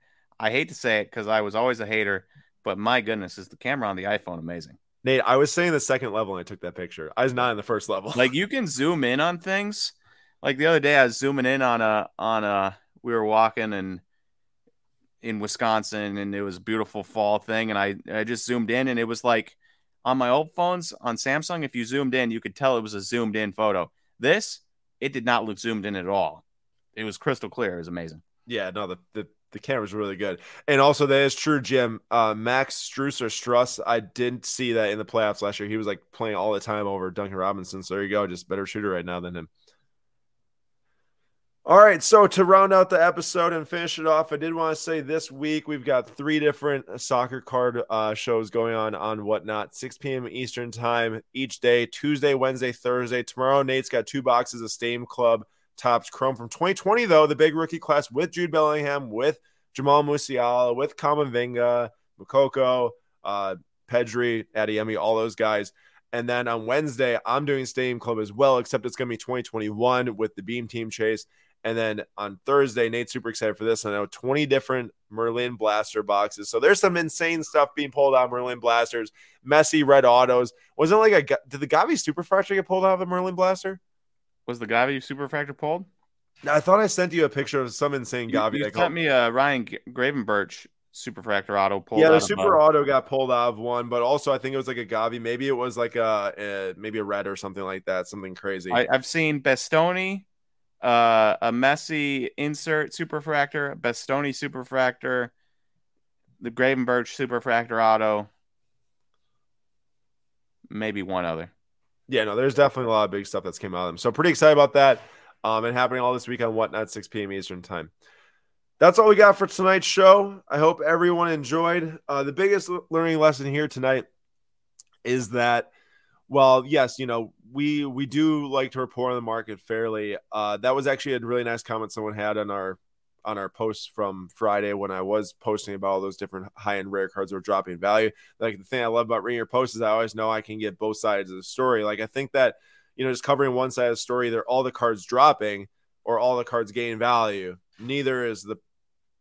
I hate to say it because I was always a hater, but my goodness, is the camera on the iPhone amazing? Nate, I was saying the second level when I took that picture. I was not in the first level. Like you can zoom in on things. Like the other day, I was zooming in on a on a. We were walking and in Wisconsin, and it was a beautiful fall thing, and I I just zoomed in, and it was like on my old phones on Samsung. If you zoomed in, you could tell it was a zoomed in photo. This, it did not look zoomed in at all it was crystal clear. It was amazing. Yeah, no, the the, the camera's really good. And also that is true, Jim. Uh, Max Strus or Struss, I didn't see that in the playoffs last year. He was like playing all the time over Duncan Robinson. So there you go, just better shooter right now than him. All right, so to round out the episode and finish it off, I did want to say this week we've got three different soccer card uh, shows going on on whatnot, 6 p.m. Eastern time each day, Tuesday, Wednesday, Thursday. Tomorrow, Nate's got two boxes of Stadium Club Topps Chrome from 2020, though, the big rookie class with Jude Bellingham, with Jamal Musiala, with Kamavinga, Moukoko, uh, Pedri, Adeyemi, all those guys. And then on Wednesday, I'm doing Stadium Club as well, except it's going to be 2021 with the Beam Team Chase. And then on Thursday, Nate's super excited for this. I know 20 different Merlin Blaster boxes. So there's some insane stuff being pulled out Merlin Blasters. Messi red autos. Wasn't like a did the Gavi Superfractor get pulled out of the Merlin Blaster? Was the Gavi Superfractor pulled? I thought I sent you a picture of some insane Gavi. You, sent me a Ryan Gravenberch Superfractor auto pulled. Yeah, the Super Auto got pulled out of one, but also I think it was like a Gavi. Maybe it was like a, a maybe a red or something like that. Something crazy. I, have seen Bastoni, uh, a Messi insert Superfractor, Bastoni Superfractor, the Gravenberch Superfractor auto, maybe one other yeah, no, there's definitely a lot of big stuff that's came out of them. So pretty excited about that. Um, and happening all this week on Whatnot, 6 p.m. Eastern time. That's all we got for tonight's show. I hope everyone enjoyed. Uh, the biggest learning lesson here tonight is that, well, yes, you know, we we do like to report on the market fairly. Uh, that was actually a really nice comment someone had on our on our posts from Friday when I was posting about all those different high end rare cards that were dropping value. Like the thing I love about reading your posts is I always know I can get both sides of the story. Like I think that you know just covering one side of the story, either all the cards dropping or all the cards gain value. Neither is the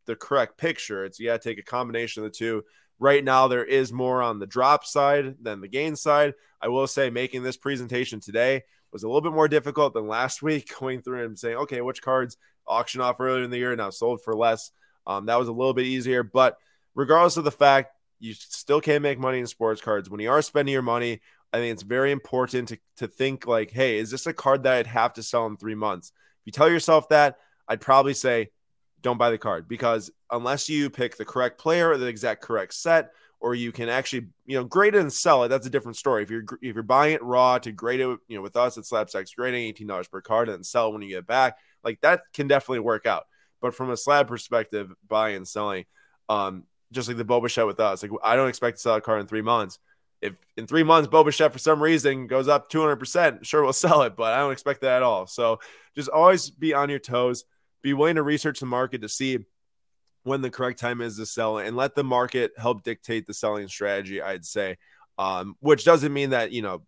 the correct picture. It's you got to take a combination of the two. Right now, there is more on the drop side than the gain side. I will say, making this presentation today was a little bit more difficult than last week, going through and saying, okay, which cards auction off earlier in the year and now sold for less. Um, that was a little bit easier, but regardless of the fact, you still can't make money in sports cards. When you are spending your money, I think it's very important to, to think like, hey, is this a card that I'd have to sell in three months? If you tell yourself that, I'd probably say don't buy the card because unless you pick the correct player or the exact correct set, or you can actually you know grade it and sell it, that's a different story. If you're if you're buying it raw to grade it, you know, with us at Slabstacks grading eighteen dollars per card and then sell when you get back, like that can definitely work out. But from a slab perspective, buying and selling, um, just like the Bo Bichette with us, like I don't expect to sell a car in three months. If in three months Bo Bichette for some reason goes up 200%, sure we'll sell it, but I don't expect that at all. So just always be on your toes be willing to research the market to see when the correct time is to sell and let the market help dictate the selling strategy i'd say um, which doesn't mean that you know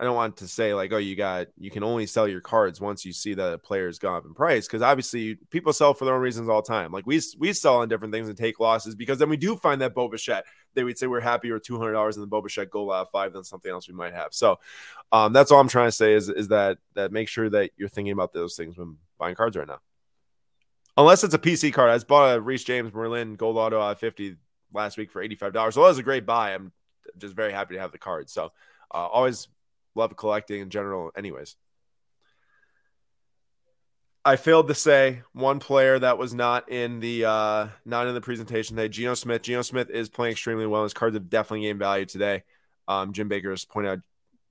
i don't want to say like oh you got you can only sell your cards once you see that a player's gone up in price because obviously people sell for their own reasons all the time like we we sell on different things and take losses because then we do find that Bo Bichette they would say we're happier with $200 in the Bo Bichette goal out five than something else we might have so um, that's all i'm trying to say is is that that make sure that you're thinking about those things when buying cards right now unless it's a PC card. I just bought a Reece James Merlin Gold Auto out 50 last week for $85. So that was a great buy. I'm just very happy to have the card. So uh, always love collecting in general, anyways. I failed to say one player that was not in the uh, not in the presentation today. Geno Smith. Geno Smith is playing extremely well. His cards have definitely gained value today. Um, Jim Baker has pointed out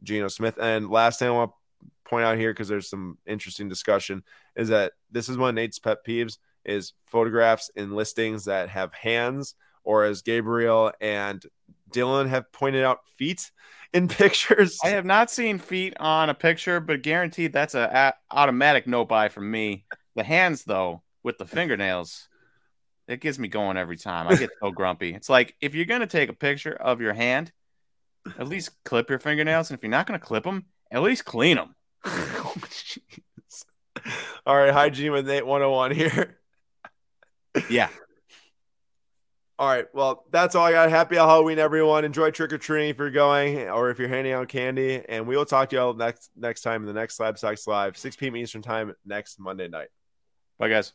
Geno Smith. And last thing I want to point out here because there's some interesting discussion is that this is one of Nate's pet peeves is photographs in listings that have hands or as Gabriel and Dylan have pointed out feet in pictures. I have not seen feet on a picture, but guaranteed that's a, a automatic no buy from me. The hands though with the fingernails it gets me going every time. I get so grumpy. It's like if you're going to take a picture of your hand, at least clip your fingernails and if you're not going to clip them, at least clean them. oh, All right, hygiene with Nate 101 here. yeah. All right. Well, that's all I got. Happy Halloween, everyone. Enjoy trick or treating if you're going or if you're handing out candy. And we will talk to you all next next time in the next Slab Stacks Live, 6 p.m. Eastern time next Monday night. Bye, guys.